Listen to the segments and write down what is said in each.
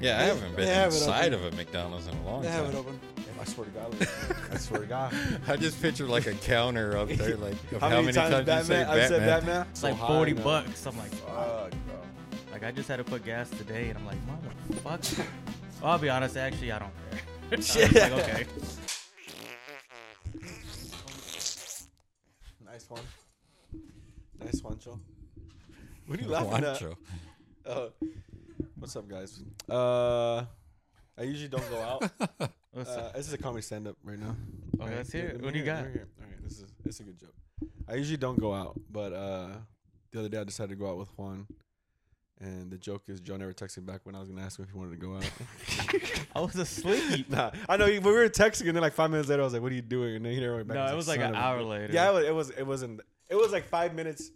Yeah, I haven't been They have it inside open. of a McDonald's in a long They have it time. open. I swear to God. I swear to God. I just picture like a counter up there, like of How, many, times, you say Batman? I said Batman. Batman. It's like high forty now. bucks. I'm like, fuck. Fuck, bro. Like I just had to put gas today, and I'm like, motherfucker. well, I'll be honest. Actually, I don't care. I was like, okay. Nice one. Nice one, Joe. What are you laughing at? Juancho. Uh, what's up, guys? Uh, I usually don't go out. What's Uh, up? this is a comedy stand up right now. Oh, let's hear it. What do you got? let me hear it. All right, this is this is a good joke. I usually don't go out, but uh, the other day I decided to go out with Juan, and the joke is Joe never texted me back when I was gonna ask him if he wanted to go out. I was asleep. nah, I know. he- We were texting, and then like five minutes later, I was like, "What are you doing?" And then he never went back. No, it was like "Son an of a hour later. Yeah, it was. It was. It wasn't. It was like five minutes,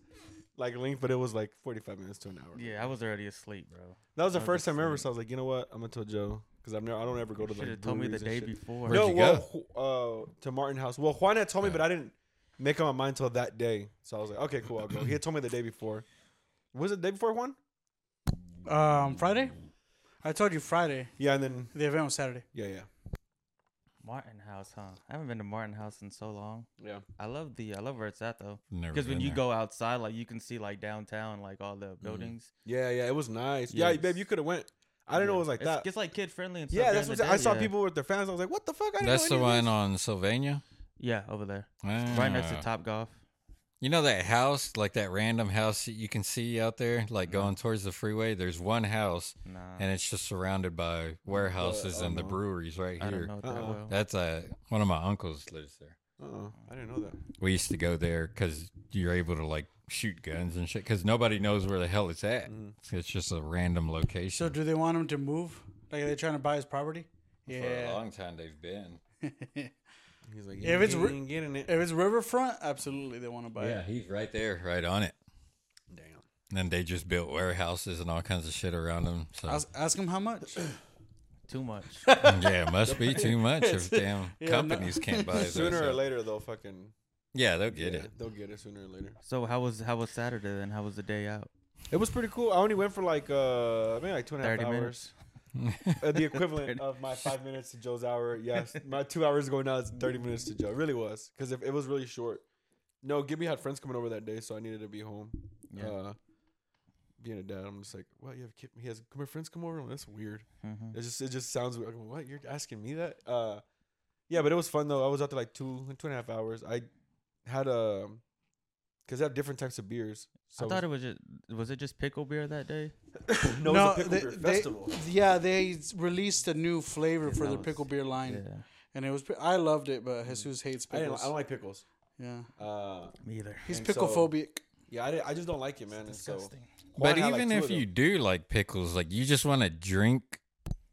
like length, but it was like forty-five minutes to an hour. Yeah, I was already asleep, bro. That was the I was first time ever. So I was like, you know what? I'm gonna tell Joe because I've never. I don't ever go to Should like. have told me the day shit. before. Where'd no, you well, wh- uh, to Martin House. Well, Juan had told me, but I didn't make up my mind until that day. So I was like, okay, cool, I'll go. He had told me the day before. Was it the day before Juan? Um, Friday. I told you Friday. Yeah, and then The event was Saturday. yeah, yeah, Martin House, huh? I haven't been to Martin House in so long. yeah. I love the I love where it's at though. Never Because when you there. go outside, like you can see like downtown, like all the buildings. Yeah, yeah, it was nice. Yeah, babe, you could have went. I didn't know it was like it's, that. It's like kid friendly and stuff. Yeah, that's during what the I saw yeah. people with their fans. I was like, what the fuck? I didn't That's the know any one on Sylvania. Yeah, over there, right next to Ah. Top Golf. You know that house, like that random house that you can see out there, like mm-hmm. going towards the freeway. There's one house, Nah, and it's just surrounded by warehouses oh, and the uh-huh. breweries right I here. know that Uh-uh. well. That's a one of my uncles lives there. this. Uh-uh, I didn't know that. We used to go there because you're able to like shoot guns and shit. Because nobody knows where the hell it's at. Mhm. It's just a random location. So do they want him to move? Like are they trying to buy his property? For a Yeah. long time they've been. He's like, If it's you re- ain't getting it. if it's riverfront, absolutely they want to buy it. Yeah, it. he's right there, right on it. Damn. And they just built warehouses and all kinds of shit around them. So Ask, ask him how much. Too much. yeah, it must be too much if damn Yeah, no. companies can't buy it. Sooner or later, they'll fucking Yeah, they'll get yeah, it. They'll get it sooner or later. so how was how was Saturday then? How was the day out? It was pretty cool. I only went for like uh maybe like two and a half 30 hours. minutes. Uh, the equivalent of my five minutes to Joe's hour. Yes, my two hours going now is thirty minutes to Joe. It really was because if it was really short. No, Gibby had friends coming over that day, so I needed to be home. Yeah. Uh, being a dad, I'm just like, what? You have kid? He has my friends come over. I'm That's weird. hmm It just it just sounds weird. Like, what? You're asking me that? Uh, yeah, but it was fun though. I was out there like two two and a half hours. I had a because they have different types of beers. So I thought it was just was it just pickle beer that day? no, it was a pickle they, beer they- festival. yeah, they released a new flavor Yeah, for their was- pickle beer line, Yeah, and it was. I loved it, but Jesus hates I, pickles. I don't like pickles. yeah, Uh, me either. he's And pickle so- phobic. yeah, I, I just don't like it, man. And so Disgusting. But Juan had, like, even two if you do like pickles, like you just want to drink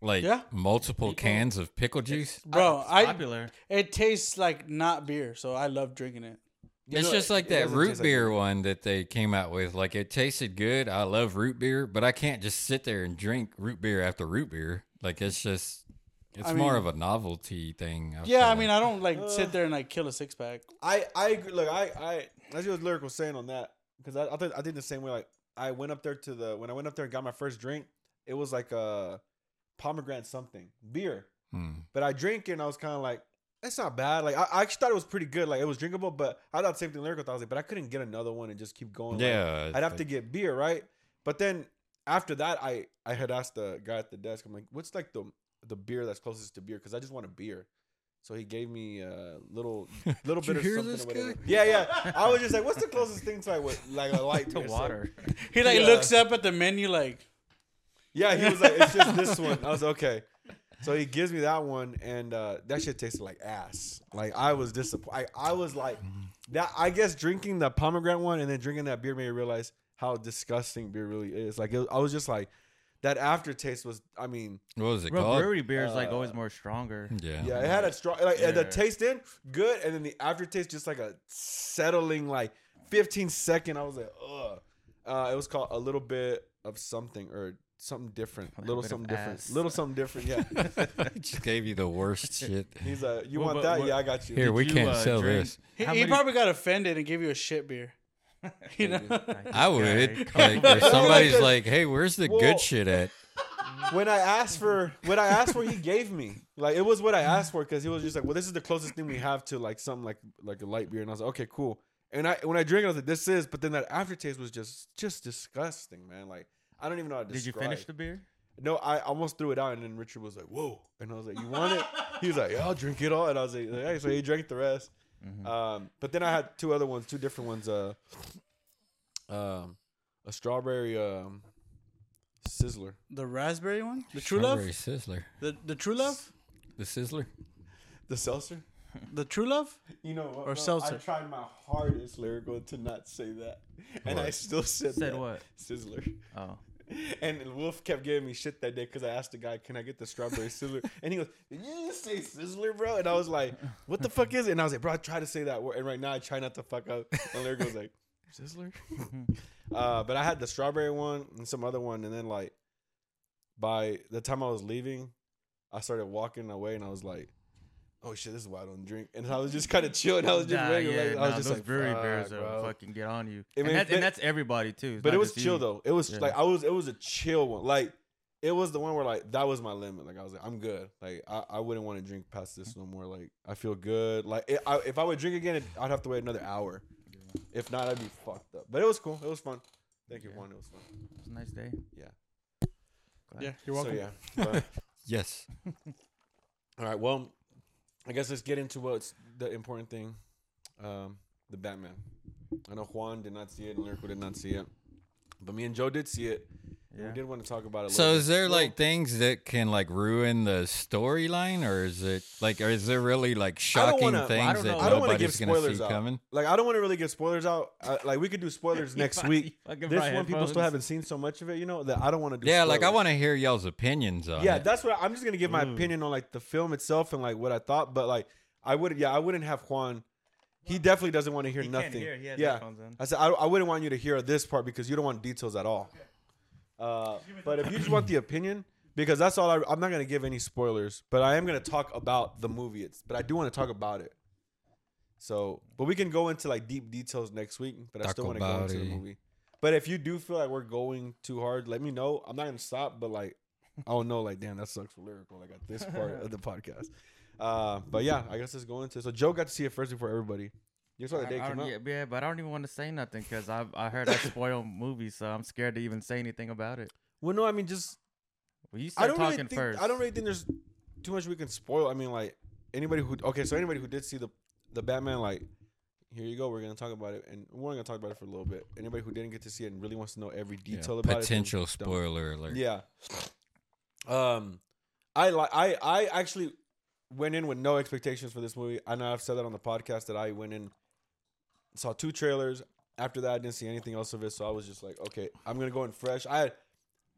like Yeah. multiple People- cans of pickle juice. Bro, It's I popular. it tastes like not beer, so I love drinking it. You it's know, just like it that doesn't root taste like beer one that they came out with. Like it tasted good. I love root beer, but I can't just sit there and drink root beer after root beer. Like it's just it's I more mean- of a novelty thing. I Yeah, feel I mean, like. I don't like Uh, sit there and like kill a six pack. I I agree. Look, I I that's what lyric was saying on that because I I think I think the same way. Like I went up there to the when I went up there and got my first drink, it was like a pomegranate something beer, Hmm. but I drank it and I was kind of like. It's not bad. Like I, I actually thought it was pretty good. Like it was drinkable, but I thought the same thing lyrical. thought. I was like, but I couldn't get another one and just keep going. Like, yeah, I'd have to get beer, right? But then after that, I I had asked the guy at the desk. I'm like, what's like the the beer that's closest to beer? Because I just want a beer. So he gave me a little little bit of hear something. this or guy? Yeah, yeah. I was just like, what's the closest thing to like what like a light to beer? So- water. He like Yeah. looks up at the menu like, yeah, he was like, it's just this one. I was okay. So he gives me that one, and uh, that shit tasted like ass. Like I was disappointed. I, I was like, that. I guess drinking the pomegranate one and then drinking that beer made me realize how disgusting beer really is. Like it, I was just like, that aftertaste was. I mean, what was it Bro, called? brewery beer is like Uh, always more stronger. Yeah, yeah, it had a strong like the taste in good, and then the aftertaste just like a settling like 15 second. I was like, ugh. Uh, it was called a little bit of something or something different, A little something different, ass. little something different. Yeah. He just gave you the worst shit. He's like, you Well, want but that? what- yeah, I got you. Here, we you, can't uh, sell drink- this. he, he many- probably got offended and gave you a shit beer. you know, I would. Like, if somebody's Like, like, "Hey, where's the well- good shit at?" when I asked for what I asked for, he gave me. Like it was what I asked for because he was just like, "Well, this is the closest thing we have to like something like like a light beer." And I was like, "Okay, cool." And I when I drink, it, I was like, "This is," but then that aftertaste was just just disgusting, man. Like I don't even know how to Did you describe. finish the beer? No, I almost threw it out, and then Richard was like, "Whoa!" And I was like, "You want it?" He was like, "Yeah, I'll drink it all." And I was like, "Hey," so he drank the rest. Mm-hmm. Um, but then I had two other ones, two different ones. Uh, um, a strawberry um, sizzler. The raspberry one, the True Love, Strawberry Sizzler. the the True Love, The Sizzler. The seltzer. the True Love. You know what? Or bro? seltzer. I tried my hardest lyrical to not say that, and I still said, Said that. what? Sizzler. Oh, And Wolf kept giving me shit that day because I asked the guy, "Can I get the strawberry sizzler?" And he goes, "Did you just say sizzler, bro?" And I was like, "What the fuck is it?" And I was like, "Bro, I try to say that word, and right now I try not to fuck up." And lyrical was like, "Sizzler." uh, but I had the strawberry one and some other one, and then like by the time I was leaving, I started walking away, and I was like. Oh shit! This is why I don't drink, and I was just kind of chilling. I was just Nah, waiting. yeah, like, I was just those like, brewery "Fuck, beers are bro." fucking get on you. I mean, and, that's, and that's everybody too. It's But it was just chill you. though. It was Yeah. like I was. It was a chill one. Like it was the one where like that was my limit. Like I was like, I'm good. Like I, I wouldn't want to drink past this no more. Like I feel good. Like it, I, if I would drink again, I'd have to wait another hour. If not, I'd be fucked up. But it was cool. It was fun. Thank you, Yeah. Juan. It was fun. It was a nice day. Yeah. Glad. Yeah, you're welcome. So yeah. But, Yes. all right. Well, I guess let's get into what's the important thing. Um, the Batman. I know Juan did not see it and Lyrical did not see it, but me and Joe did see it. And Yeah. We did want to talk about it. a So little is bit. there like things that can like ruin the storyline, or is it like, or is there really like shocking wanna- well, I things don't that. I don't want to give nobody's gonna spoilers see out. coming? Like I don't want to really give spoilers out. Uh, like we could do spoilers next fucking- week. fucking This brought one people still headphones. haven't seen so much of it. You know that I don't want to do. Yeah, like I spoilers. want to hear y'all's opinions on Yeah, it. that's what I'm just gonna give my Ooh. opinion on like the film itself and like what I thought. But like I would, yeah, I wouldn't have Juan. He definitely doesn't want to hear He can't nothing. hear. He has yeah, headphones in. I said I, I wouldn't want you to hear this part because you don't want details at all. Uh, but if you just want the opinion, because that's all I, I'm not gonna give any spoilers, but I am gonna talk about the movie. It's, but I do want to talk about it. So, but we can go into like deep details next week. But I still want to go into the movie. But if you do feel like we're going too hard, let me know. I'm not gonna stop, but like I don't know like damn that sucks for lyrical like at this part of the podcast. Uh, but yeah, I guess let's go into. It. So Joe got to see it first before everybody. You saw the I- day I came don't- out. yeah, yeah, but I don't even want to say nothing because I I heard I spoil movies, so I'm scared to even say anything about it. Well, no, I mean just Well, you I start don't talking really think first. I don't really think there's too much we can spoil. I mean, like anybody who okay, so anybody who did see the the Batman, like here you go, we're gonna talk about it, and we're gonna talk about it for a little bit. Anybody who didn't get to see it and really wants to know every Yeah, detail about potential it, don't. spoiler alert. Yeah. Um, I like I I actually went in with no expectations for this movie. I know I've said that on the podcast that I went in saw two trailers. After that, I didn't see anything else of it, so I was just like, okay, I'm gonna go in fresh. I had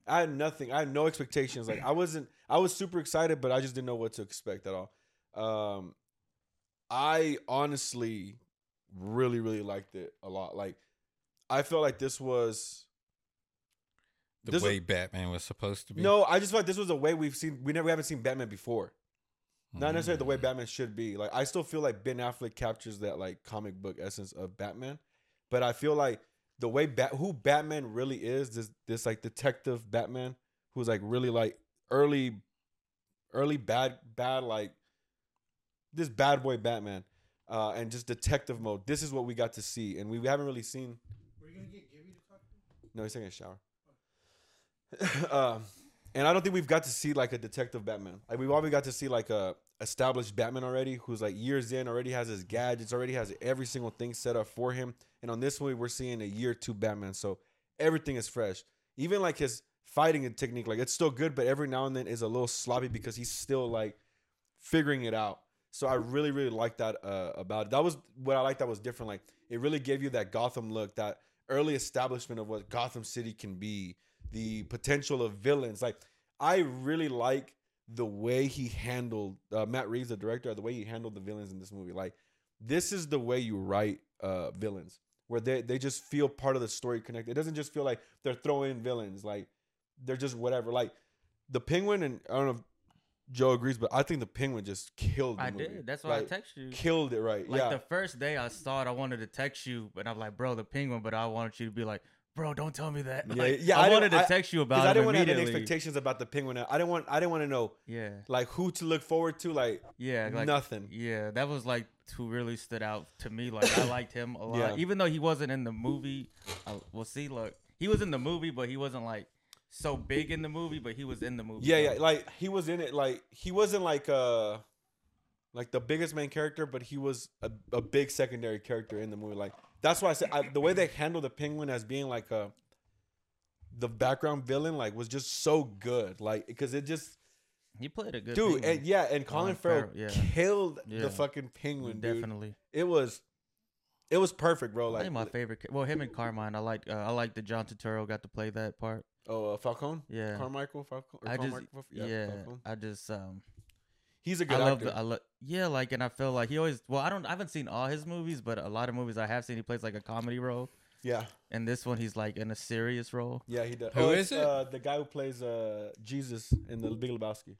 I had nothing. I had no expectations. Like I wasn't. I was super excited, but I just didn't know what to expect at all. Um, I honestly really really liked it a lot. Like I felt like this was The This way Batman was supposed to be. no. I just felt like this was a way we've seen. We never we haven't seen Batman before. Mm. Not necessarily the way Batman should be. Like I still feel like Ben Affleck captures that like comic book essence of Batman, but I feel like the way Bat who Batman really is this this like detective Batman who's like really like early early bad bad like this bad boy Batman uh and just detective mode. This is what we got to see and we haven't really seen no, he's taking a shower. um, and I don't think we've got to see like a detective Batman. Like we've already got to see like a established Batman already, who's like years in, already has his gadgets, already has every single thing set up for him. And on this movie, we're seeing a year two Batman, so everything is fresh. Even like his fighting and technique, like it's still good, but every now and then is a little sloppy because he's still like figuring it out. So I really, really like that uh, about it. That was what I like. That was different. Like it really gave you that Gotham look, that early establishment of what Gotham City can be, the potential of villains. Like I really like the way he handled uh, Matt Reeves, the director, the way he handled the villains in this movie. Like this is the way you write uh, villains, where they they just feel part of the story connected. It doesn't just feel like they're throwing villains, like they're just whatever. Like the Penguin, and I don't know if Joe agrees, but I think the Penguin just killed. The I movie. did. That's why Like, I text you. Killed it right. Like yeah. the first day I saw it, I wanted to text you, but I'm like, bro, the penguin. But I wanted you to be like, bro, don't tell me that. Yeah, Like, yeah, I I, wanted to text you about I didn't want to have any expectations about the penguin. I didn't want. I didn't want to know Yeah, like who to look forward to. Like, yeah, like nothing. Yeah, that was like who really stood out to me. Like I liked him a lot, Yeah. even though he wasn't in the movie. Uh, well, see, look, he was in the movie, but he wasn't like so big in the movie. But he was in the movie. Yeah, though. yeah. Like he was in it. Like he wasn't like uh like the biggest main character, but he was a, a big secondary character in the movie. Like that's why I said I, the way they handled the penguin as being like a the background villain like was just so good. Like because it just he played a good dude and yeah and Colin Colin Farrell Farrell, yeah. killed Yeah. the fucking penguin dude. definitely. It was it was perfect, bro. Like my favorite. Well, him and Carmine. I like. Uh, I like that John Turturro got to play that part. oh uh, Falcone, Yeah. Carmichael Falcone. I just Carmichael? yeah, Falcone. I just um he's a I good love actor. the, I love yeah like and I feel like he always well I don't I haven't seen all his movies but a lot of movies I have seen he plays like a comedy role yeah, and this one he's like in a serious role yeah, he does. Who oh, is it? Uh, the guy who plays uh Jesus in the Big Lebowski.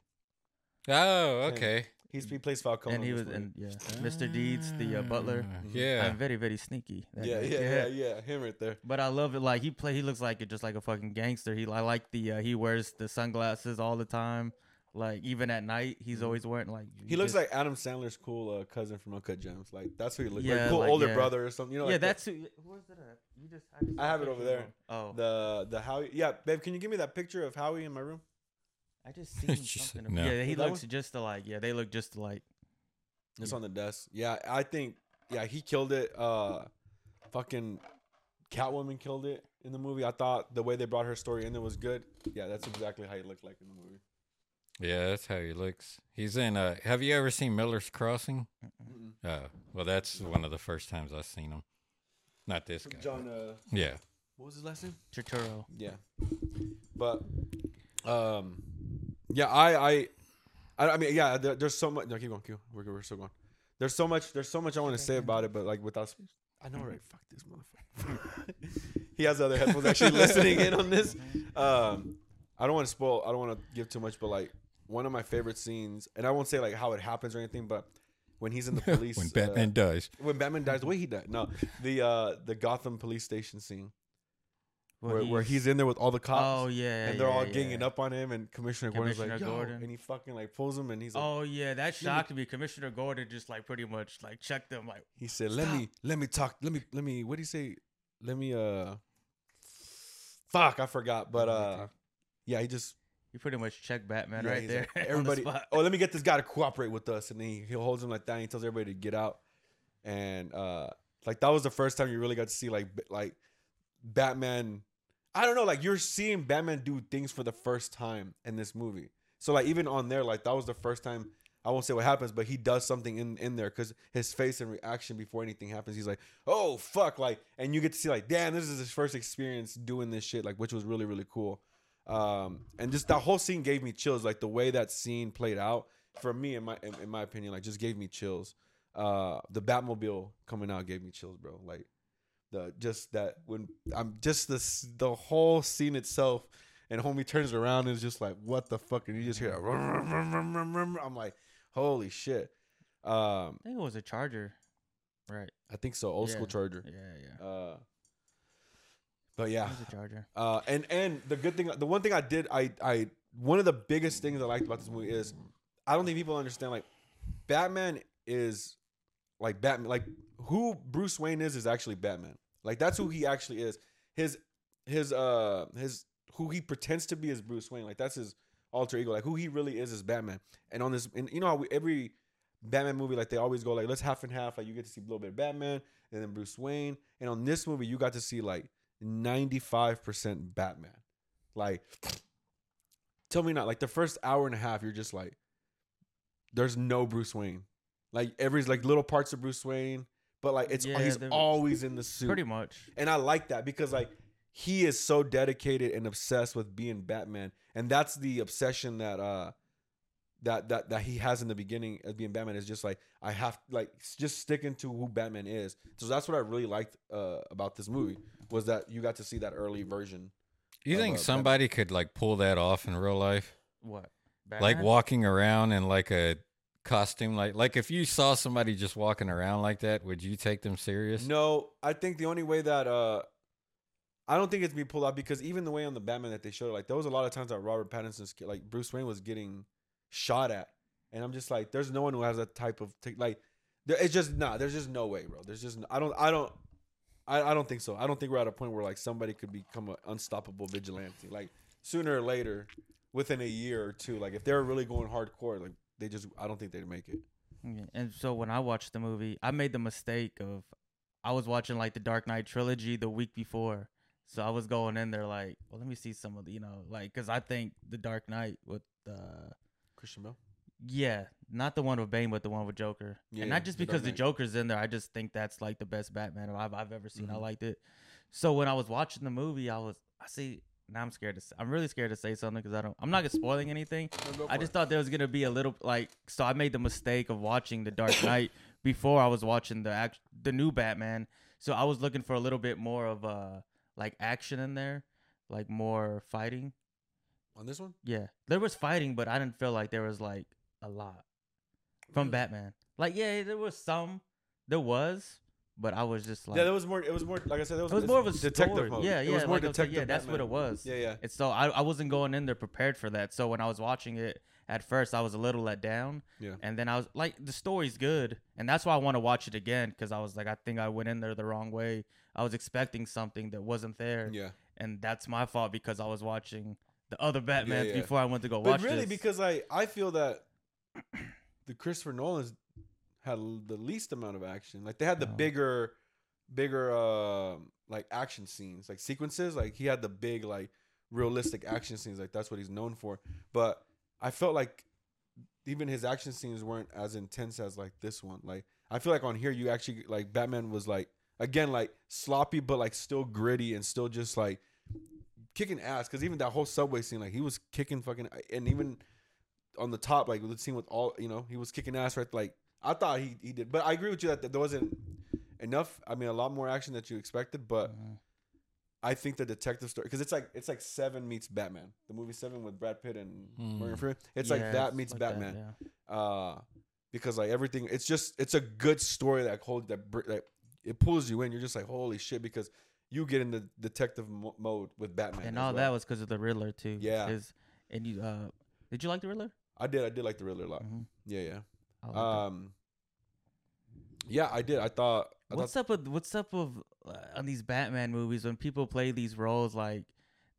Oh, okay. He's, he plays Falcone. and he was this in movie. yeah Mr. Deeds the uh, butler Ah, Yeah. I'm very very sneaky that yeah, yeah, yeah, yeah, him right there. but I love it like he play he looks like it just like a fucking gangster he I like the uh, he wears the sunglasses all the time like even at night he's always wearing like Mm-hmm. He looks just- like Adam Sandler's cool uh, cousin from Uncut Gems. Like that's who he looks like. Yeah, Cool like, older yeah. brother or something. You know, yeah like the- that's who who is it at? you just I, just I have it over there. of oh the the Howie. Yeah, babe, can you give me that picture of Howie in my room? I just seen She said something. no. Yeah, he Is that looks just alike. Yeah, they look just alike. It's Yeah. on the desk. Yeah, I think yeah he killed it. Uh, fucking Catwoman killed it in the movie. I thought the way they brought her story in there was good. Yeah, that's exactly how he looked like in the movie. Yeah, that's how he looks. He's in uh have you ever seen Miller's Crossing? Oh, well that's one of the first times I've seen him. Not this guy. John. Uh, Yeah. what was his last name? Turturro. Yeah, but um, yeah, I I I, I mean, yeah, there, there's so much. No, keep going, keep going. We're, we're still going. There's so much. There's so much I want to say about it, but like without. I know, right? Fuck this motherfucker. he has other headphones actually listening in on this. Um, I don't want to spoil. I don't want to give too much, but like one of my favorite scenes, and I won't say like how it happens or anything, but when he's in the police, when uh, Batman dies. when Batman dies, the way he died. No, the uh the Gotham police station scene Well, where, where he's in there with all the cops. Oh yeah, and they're yeah, all yeah. ganging up on him, and Commissioner, Gordon's like, Yo, Gordon. and he fucking like pulls him, and he's like, Oh yeah, that Let me- shocked me. Commissioner Gordon just like pretty much like checked them like he said, "Let me, let me talk, let me, let me." What do you say? Let me, uh, fuck, I forgot, but uh, yeah, he just he pretty much check Batman yeah, right he's there. like, on the everybody, spot. oh, let me get this guy to cooperate with us, and then he, he holds him like that. And he tells everybody to get out, and uh, like that was the first time you really got to see like b- like Batman. I don't know, like you're seeing Batman do things for the first time in this movie. So like even on there, like that was the first time. I won't say what happens, but he does something in in there because his face and reaction before anything happens, he's like, "Oh fuck!" Like, and you get to see like, "Damn, this is his first experience doing this shit," like, which was really really cool. Um, and just that whole scene gave me chills. Like the way that scene played out for me, in my in, in my opinion, like just gave me chills. Uh, the Batmobile coming out gave me chills, bro. Like the just that when I'm just this the whole scene itself, and homie turns around and is just like, "What the fuck?" And you just hear, I'm like, "Holy shit!" Um, I think it was a Charger, right? I think so. Old school Charger. Yeah, yeah. Uh, but yeah, was a Charger. uh, and and the good thing, the one thing I did, I I one of the biggest things I liked about this movie is I don't think people understand like Batman is like Batman, like who Bruce Wayne is is actually Batman. Like that's who he actually is. His his uh his who he pretends to be is Bruce Wayne. Like that's his alter ego. Like who he really is is Batman. And on this, and you know how we, every Batman movie, like they always go like let's half and half. Like you get to see a little bit of Batman and then Bruce Wayne. And on this movie, you got to see like 95% Batman. Like, tell me not. Like, the first hour and a half, you're just like, there's no Bruce Wayne. Like, every, like, little parts of Bruce Wayne, but like, it's, Yeah, he's always in the suit. Pretty much. And I like that because, like, he is so dedicated and obsessed with being Batman. And that's the obsession that, uh, that that that he has in the beginning of being Batman is just like I have like just sticking to who Batman is. So that's what I really liked uh, about this movie was that you got to see that early version. You of, think uh, somebody could like pull that off in real life? What? Like walking around in like a costume like like if you saw somebody just walking around like that, would you take them serious? No, I think the only way that uh I don't think it's being pulled out because even the way on the Batman that they showed, like there was a lot of times that Robert Pattinson's like Bruce Wayne was getting shot at, and I'm just like, there's no one who has that type of t- like, there, it's just nah. There's just no way, bro. There's just I don't I don't. I, I don't think so. I don't think we're at a point where like somebody could become an unstoppable vigilante. Like sooner or later, within a year or two, like if they're really going hardcore, like they just I don't think they'd make it. Yeah, And so when I watched the movie, I made the mistake of I was watching like the Dark Knight trilogy the week before. So I was going in there like, well, let me see some of the, you know, like cuz I think the Dark Knight with uh Christian Bale. Yeah, not the one with Bane but the one with Joker. Yeah, and not just because the Joker's in there, I just think that's like the best Batman I've I've ever seen. I Mhm. liked it. So when I was watching the movie, I was I see now I'm scared to say, I'm really scared to say something cuz I don't I'm not spoiling anything. I just thought there was gonna be a little like so I made the mistake of watching the Dark Knight before I was watching the act the new Batman. So I was looking for a little bit more of uh like action in there, like more fighting. on this one. Yeah, there was fighting, but I didn't feel like there was like a lot from Really? Batman. Like yeah, there was some, there was, but I was just like yeah, there was more. It was more. Like I said, there was, it was more of a detective story. mode. Yeah, It yeah, was more like I was like, yeah, that's what it was. Yeah, yeah. And so I, I wasn't going in there prepared for that. So when I was watching it at first, I was a little let down. Yeah. And then I was like, the story's good, and that's why I want to watch it again because I was like, I think I went in there the wrong way. I was expecting something that wasn't there, Yeah. and that's my fault because I was watching the other Batman yeah. before I went to go But watch really, this. because I I feel that the Christopher Nolan's had the least amount of action. Like they had the Oh. bigger, bigger uh, like action scenes, like sequences. Like he had the big like realistic action scenes. Like that's what he's known for. But I felt like even his action scenes weren't as intense as like this one. Like I feel like on here you actually like Batman was like again like sloppy but like still gritty and still just like kicking ass because even that whole subway scene like he was kicking fucking and even on the top like the scene with all you know he was kicking ass right like I thought he he did but I agree with you that there wasn't enough I mean a lot more action that you expected but Mhm. I think the detective story because it's like it's like Seven meets Batman the movie Seven with Brad Pitt and Hmm. Morgan Freeman it's like that meets like that, Batman yeah. uh because like everything it's just it's a good story that holds that that it pulls you in you're just like holy shit because you get in the detective mo- mode with Batman and all well. that was because of the Riddler too. Yeah. His- and you uh, did you like the Riddler? I did I did like the Riddler a lot Mhm. yeah yeah I liked it. um yeah I did I thought I What's thought, up with what's up with uh, on these Batman movies when people play these roles? Like,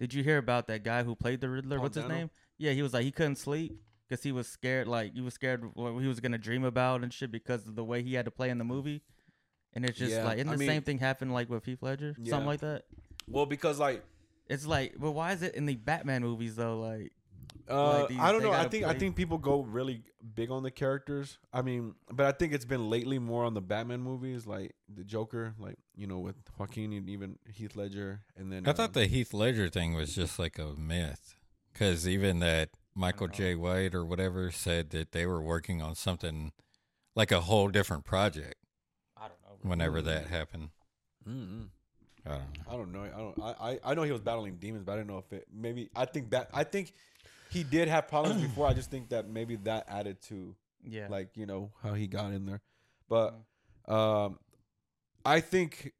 did you hear about that guy who played the Riddler? Paul what's his name? Yeah, he was like he couldn't sleep because he was scared. Like he was scared what he was gonna dream about and shit because of the way he had to play in the movie. And it's just Yeah, like, and I the mean- same thing happened like with Heath Ledger, Yeah. something like that. well because like It's like, but why is it in the Batman movies though? Like, Uh, Like, these- I don't know. I gotta think I think people go really big on the characters. I mean, but I think it's been lately more on the Batman movies, like the Joker, like you know with Joaquin and even Heath Ledger, and then I uh, thought the Heath Ledger thing was just like a myth, because even that Michael. Jai White or whatever said that they were working on something like a whole different project I don't know. whenever that happened. Mm-mm. I don't know. I don't know. I don't. I, I I know he was battling demons, but I didn't know if it maybe. I think that I think he did have problems before. I just think that maybe that added to Yeah, like you know how he got in there. But um i think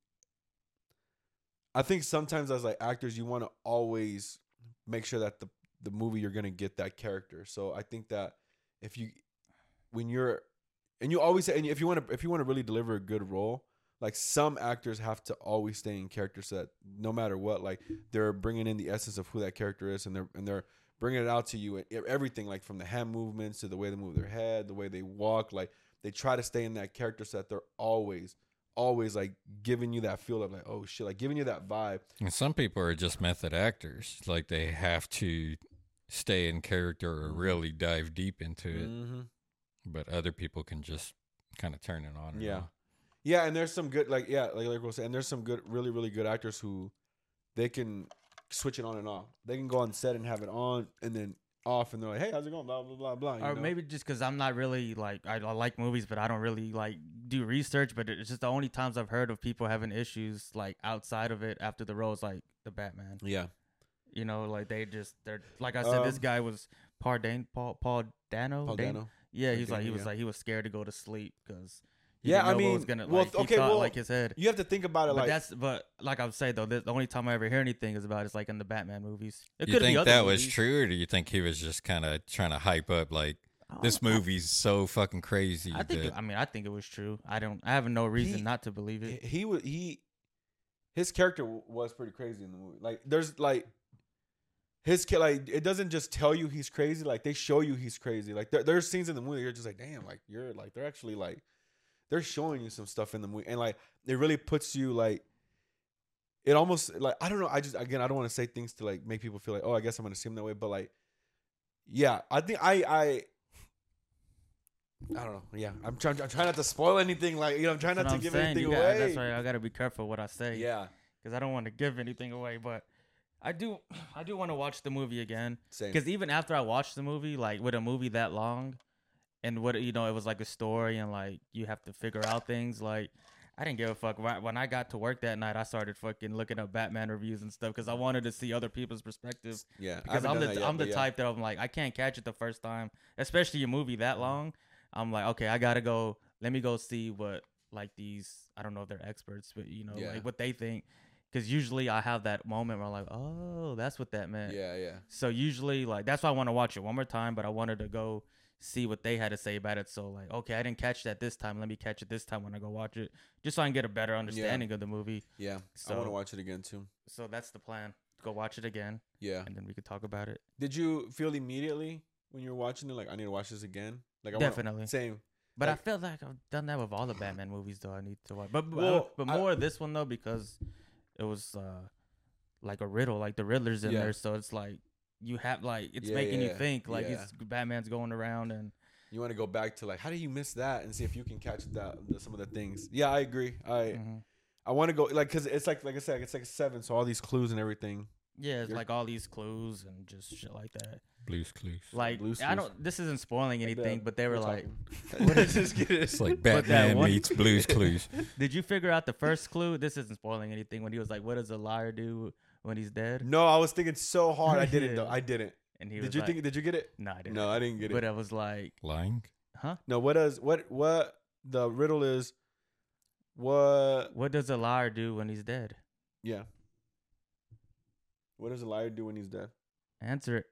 i think sometimes as like actors you want to always make sure that the the movie you're gonna get that character. So i think that if you when you're and you always and if you want to if you want to really deliver a good role like some actors have to always stay in character set no matter what. Like they're bringing in the essence of who that character is and they're and they're bringing it out to you everything like from the hand movements to the way they move their head the way they walk like they try to stay in that character set they're always always like giving you that feel of like oh shit like giving you that vibe And some people are just method actors, like they have to stay in character or really dive deep into it. mm-hmm. But other people can just kind of turn it on. and Yeah. off. Yeah, and there's some good like yeah, like like we'll say, and there's some good, really, really good actors who they can switch it on and off. They can go on set and have it on and then off, and they're like, "Hey, how's it going?" Blah blah blah blah. or know? maybe just because I'm not really like I, I like movies, but I don't really like do research. But it's just the only times I've heard of people having issues like outside of it after the roles, like the Batman. yeah, You know, like they just they're like I said, this Um, guy was Paul Dan Paul Paul Dano. Paul Dan- Dano. Yeah, he's like he was yeah. like he was scared to go to sleep because Yeah, didn't I know what mean, was gonna, well, like, he okay, thought, well, like his head. You have to think about it But like that's but like I would say though, the the only time I ever hear anything is about it's like in the Batman movies. It you could be think other that was true, or do you think he was just kind of trying to hype up like this movie's so fucking crazy? I think. that- I mean, I think it was true. I don't. I have no reason He- not to believe it. he was he his character was pretty crazy in the movie. Like there's like his kid like it doesn't just tell you he's crazy. Like they show you he's crazy. Like there, there's scenes in the movie you're just like damn. Like you're like they're actually like they're showing you some stuff in the movie and like it really puts you like. It almost like I don't know. I just again I don't want to say things to like make people feel like oh I guess I'm gonna see them that way, but like yeah I think I I I don't know. Yeah, I'm trying. I'm trying not to spoil anything. Like you know, I'm trying not to I'm give saying. anything got- away. That's right. I got to be careful what I say. Yeah, because I don't want to give anything away. But I do. I do want to watch the movie again. Because even after I watched the movie, like with a movie that long, and what you know, it was like a story, and like you have to figure out things. Like I didn't give a fuck. When I got to work that night, I started fucking looking up Batman reviews and stuff because I wanted to see other people's perspective. Yeah, Because I'm the yet, I'm the yeah. type that I'm like I can't catch it the first time, especially a movie that long. I'm like, okay, I gotta go. Let me go see what like these. I don't know if they're experts, but you know, Yeah. like what they think. Because usually I have that moment where I'm like, oh, that's what that meant. Yeah, yeah. So usually, like that's why I want to watch it one more time. But I wanted to go see what they had to say about it. So like, okay, I didn't catch that this time. Let me catch it this time when I go watch it, just so I can get a better understanding of the movie. Yeah, so, I want to watch it again too. So that's the plan. Go watch it again, Yeah. and then we could talk about it. Did you feel immediately when you were watching it like I need to watch this again? Like I wanna- Definitely. same. But Like- I feel like I've done that with all the Batman movies, though. I need to watch, but but, Well, but I- more this one though because it was uh like a riddle, like the Riddler's in Yeah. there, so it's like you have like it's Yeah, making yeah, you think like yeah. it's Batman's going around and You want to go back to like how do you miss that and see if you can catch that the, some of the things. Yeah, I agree. I Mhm. I want to go like because it's like like I said it's like seven, so all these clues and everything. yeah, it's You're- like all these clues and just shit like that. Blues Clues. Like Blue's I don't. This isn't spoiling anything, that. but they were We're like, talking. Just. It's like Batman one- meets Blues Clues. "Did you figure out the first clue?" This isn't spoiling anything. When he was like, "What does a liar do when he's dead?" No, I was thinking so hard. I didn't. Yeah. though. I didn't. And he Did was you like, think? Did you get it? No, I didn't. No, I didn't get it. But. I was like, Lying. "Huh? No, what does what what the riddle is? What? What does a liar do when he's dead?" Yeah. What does a liar do when he's dead? Answer it.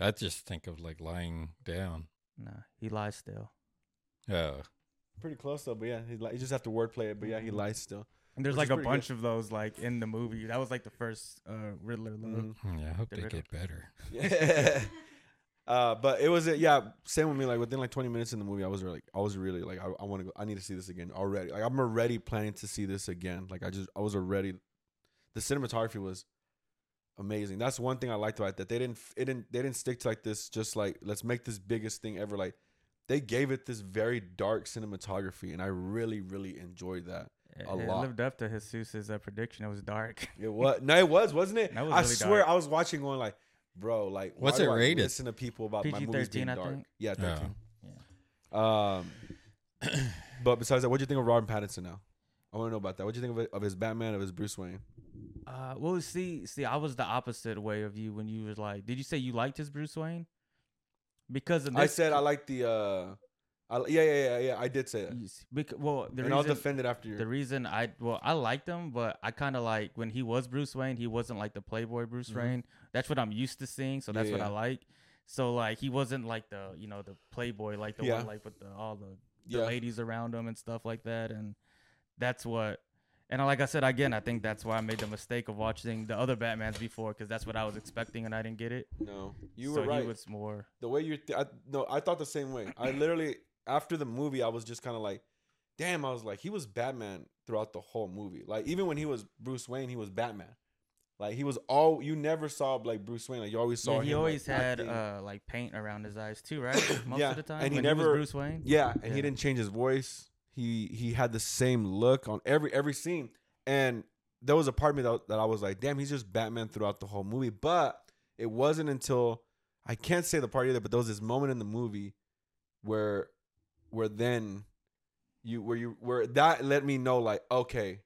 I just think of like lying down. Nah, he lies still. Yeah. Pretty close though, but yeah, he li- you just have to wordplay it. But yeah, he Mhm. lies still. And there's Which like a pretty bunch of those like in the movie. That was like the first uh, Riddler. look. Mhm. yeah. I hope The they riddle. get better. Yeah. uh, but it was uh, yeah, same with me. Like within like 20 minutes in the movie, I was like, I was really like, I, I want to go. I need to see this again already. Like I'm already planning to see this again. Like I just, I was already. The cinematography was amazing. That's one thing I liked about that. They didn't, it didn't, they didn't stick to like this. Just like let's make this biggest thing ever. Like they gave it this very dark cinematography, and I really, really enjoyed that. It, A it lot. lived up to Jesus' uh, prediction. It was dark. It was no, it was, wasn't it? That was I really swear, dark. I was watching, going like, bro, like, What's why it do I rated? Listen to people about my movies being PG-13, I dark. think. Yeah, Oh. thirteen. Um, but besides that, what do you think of Robert Pattinson now? I want to know about that. What do you think of, it, of his Batman, of his Bruce Wayne? Uh, well, see, see, I was the opposite way of you when you was like, did you say you liked his Bruce Wayne? Because in I said I like the. uh I, yeah, yeah, yeah, yeah. I did say that, you s- bec- well, the and I'll defend it after you. the reason I well I liked him, but I kind of like when he was Bruce Wayne, he wasn't like the Playboy Bruce Mhm. Wayne. That's what I'm used to seeing, so that's Yeah, what I like. So like he wasn't like the you know the Playboy like the Yeah. one like with the all the, the Yeah. ladies around him and stuff like that, and that's what. And like I said again, I think that's why I made the mistake of watching the other Batmans before because that's what I was expecting and I didn't get it. no, you so were right. He was more. the way you, th- I, no, I thought the same way. I literally after the movie, I was just kind of like, damn. I was like, he was Batman throughout the whole movie. Like even when he was Bruce Wayne, he was Batman. Like he was all you never saw like Bruce Wayne. Like you always saw Yeah, him. he like, always had uh like paint around his eyes too, right? Most Yeah, of the time. and he never- was Bruce Wayne. Yeah, and he didn't change his voice. He he had the same look on every every scene. And there was a part of me that, that I was like, damn, he's just Batman throughout the whole movie. But it wasn't until I can't say the part either, but there was this moment in the movie where where then you where you where that let me know like, okay,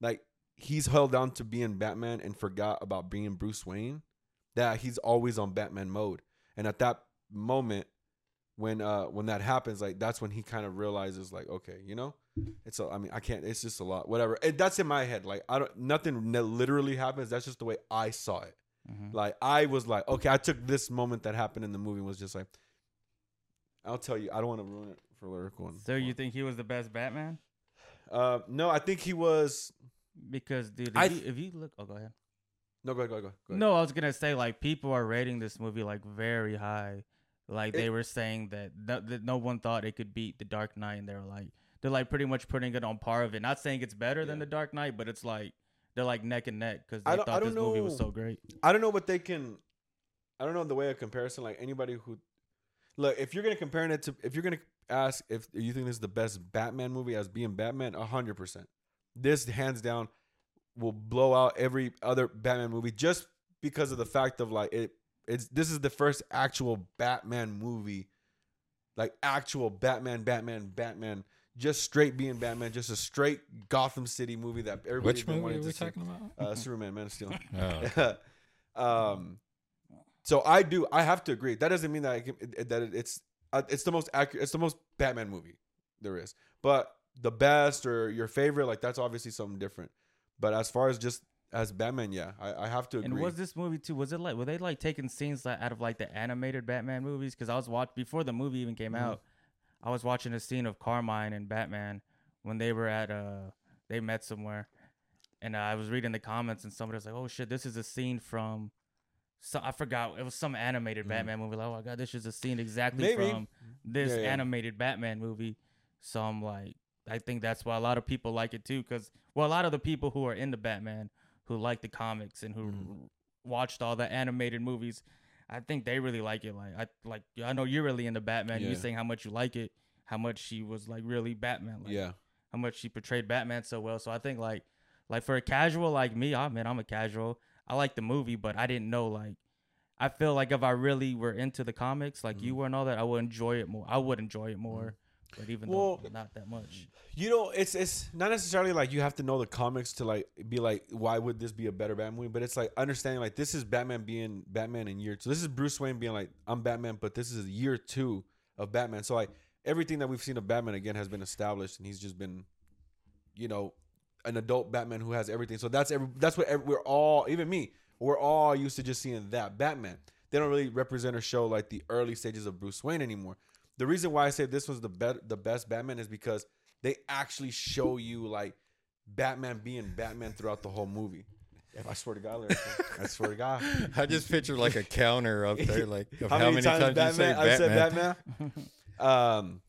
like he's held down to being Batman and forgot about being Bruce Wayne. That he's always on Batman mode. And at that moment, when uh when that happens, like that's when he kind of realizes like, okay, you know, it's a, I mean, I can't. It's just a lot. Whatever. And that's in my head. Like I don't. Nothing literally happens. That's just the way I saw it. Mhm. Like I was like, okay, I took this moment that happened in the movie and was just like, I'll tell you, I don't want to ruin it for lyrical. And, So you think he was the best Batman? Uh, no, I think he was. Because dude, if, I you, if you look, oh, go ahead. No, go ahead, go ahead, go ahead. No, I was gonna say like people are rating this movie like very high. Like they It- were saying that no, that no one thought it could beat The Dark Knight, and they're like they're like pretty much putting it on par of it. Not saying it's better than The Dark Knight, but it's like they're like neck and neck because I they thought this movie was so great. I don't know what they can. I don't know the way of comparison. Like anybody who, look, if you're gonna compare it to, if you're gonna ask if you think this is the best Batman movie as being Batman, hundred percent. This hands down will blow out every other Batman movie just because of the fact of like it. It's this is the first actual Batman movie, like actual Batman, Batman, Batman. Just straight being Batman, just a straight Gotham City movie that everybody's Which been movie wanting are to we see. talking about? Uh, Superman, Man of Steel. Oh. um, so I do. I have to agree. That doesn't mean that I can, that it's uh, it's the most accurate. It's the most Batman movie there is. But the best or your favorite, like that's obviously something different. But as far as just as Batman, yeah, I, I have to agree. And was this movie too? Was it like were they like taking scenes like, out of like the animated Batman movies? Because I was watching before the movie even came Mhm. out. I was watching a scene of Carmine and Batman when they were at uh they met somewhere, and uh, I was reading the comments and somebody was like, "Oh shit, this is a scene from." So I forgot it was some animated Mhm. Batman movie. Like, oh my god, this is a scene exactly Maybe. from this Yeah, yeah. animated Batman movie. So I'm like, I think that's why a lot of people like it too. Because well, a lot of the people who are into Batman, who like the comics and who Mhm. watched all the animated movies, I think they really like it. Like I like I know you're really into Batman. Yeah. You're saying how much you like it, how much she was like really Batman. Like, yeah, how much she portrayed Batman so well. So I think like like for a casual like me, I mean I'm a casual. I like the movie, but I didn't know like I feel like if I really were into the comics like you Mhm. were and all that, I would enjoy it more. I would enjoy it more. But even Well- though not that much. you know, it's it's not necessarily like you have to know the comics to like be like, why would this be a better Batman movie? But it's like understanding like this is Batman being Batman in year two. This is Bruce Wayne being like, I'm Batman, but this is year two of Batman. So like everything that we've seen of Batman again has been established, and he's just been, you know, an adult Batman who has everything. So that's every, that's what every, we're all, even me, we're all used to just seeing that Batman. They don't really represent or show like the early stages of Bruce Wayne anymore. The reason why I say this was the be- the best Batman is because they actually show you like Batman being Batman throughout the whole movie. If I swear to God, Larry, I swear to God. I just picture like a counter up there, like of how, many, times, you say I Batman. said Batman? um,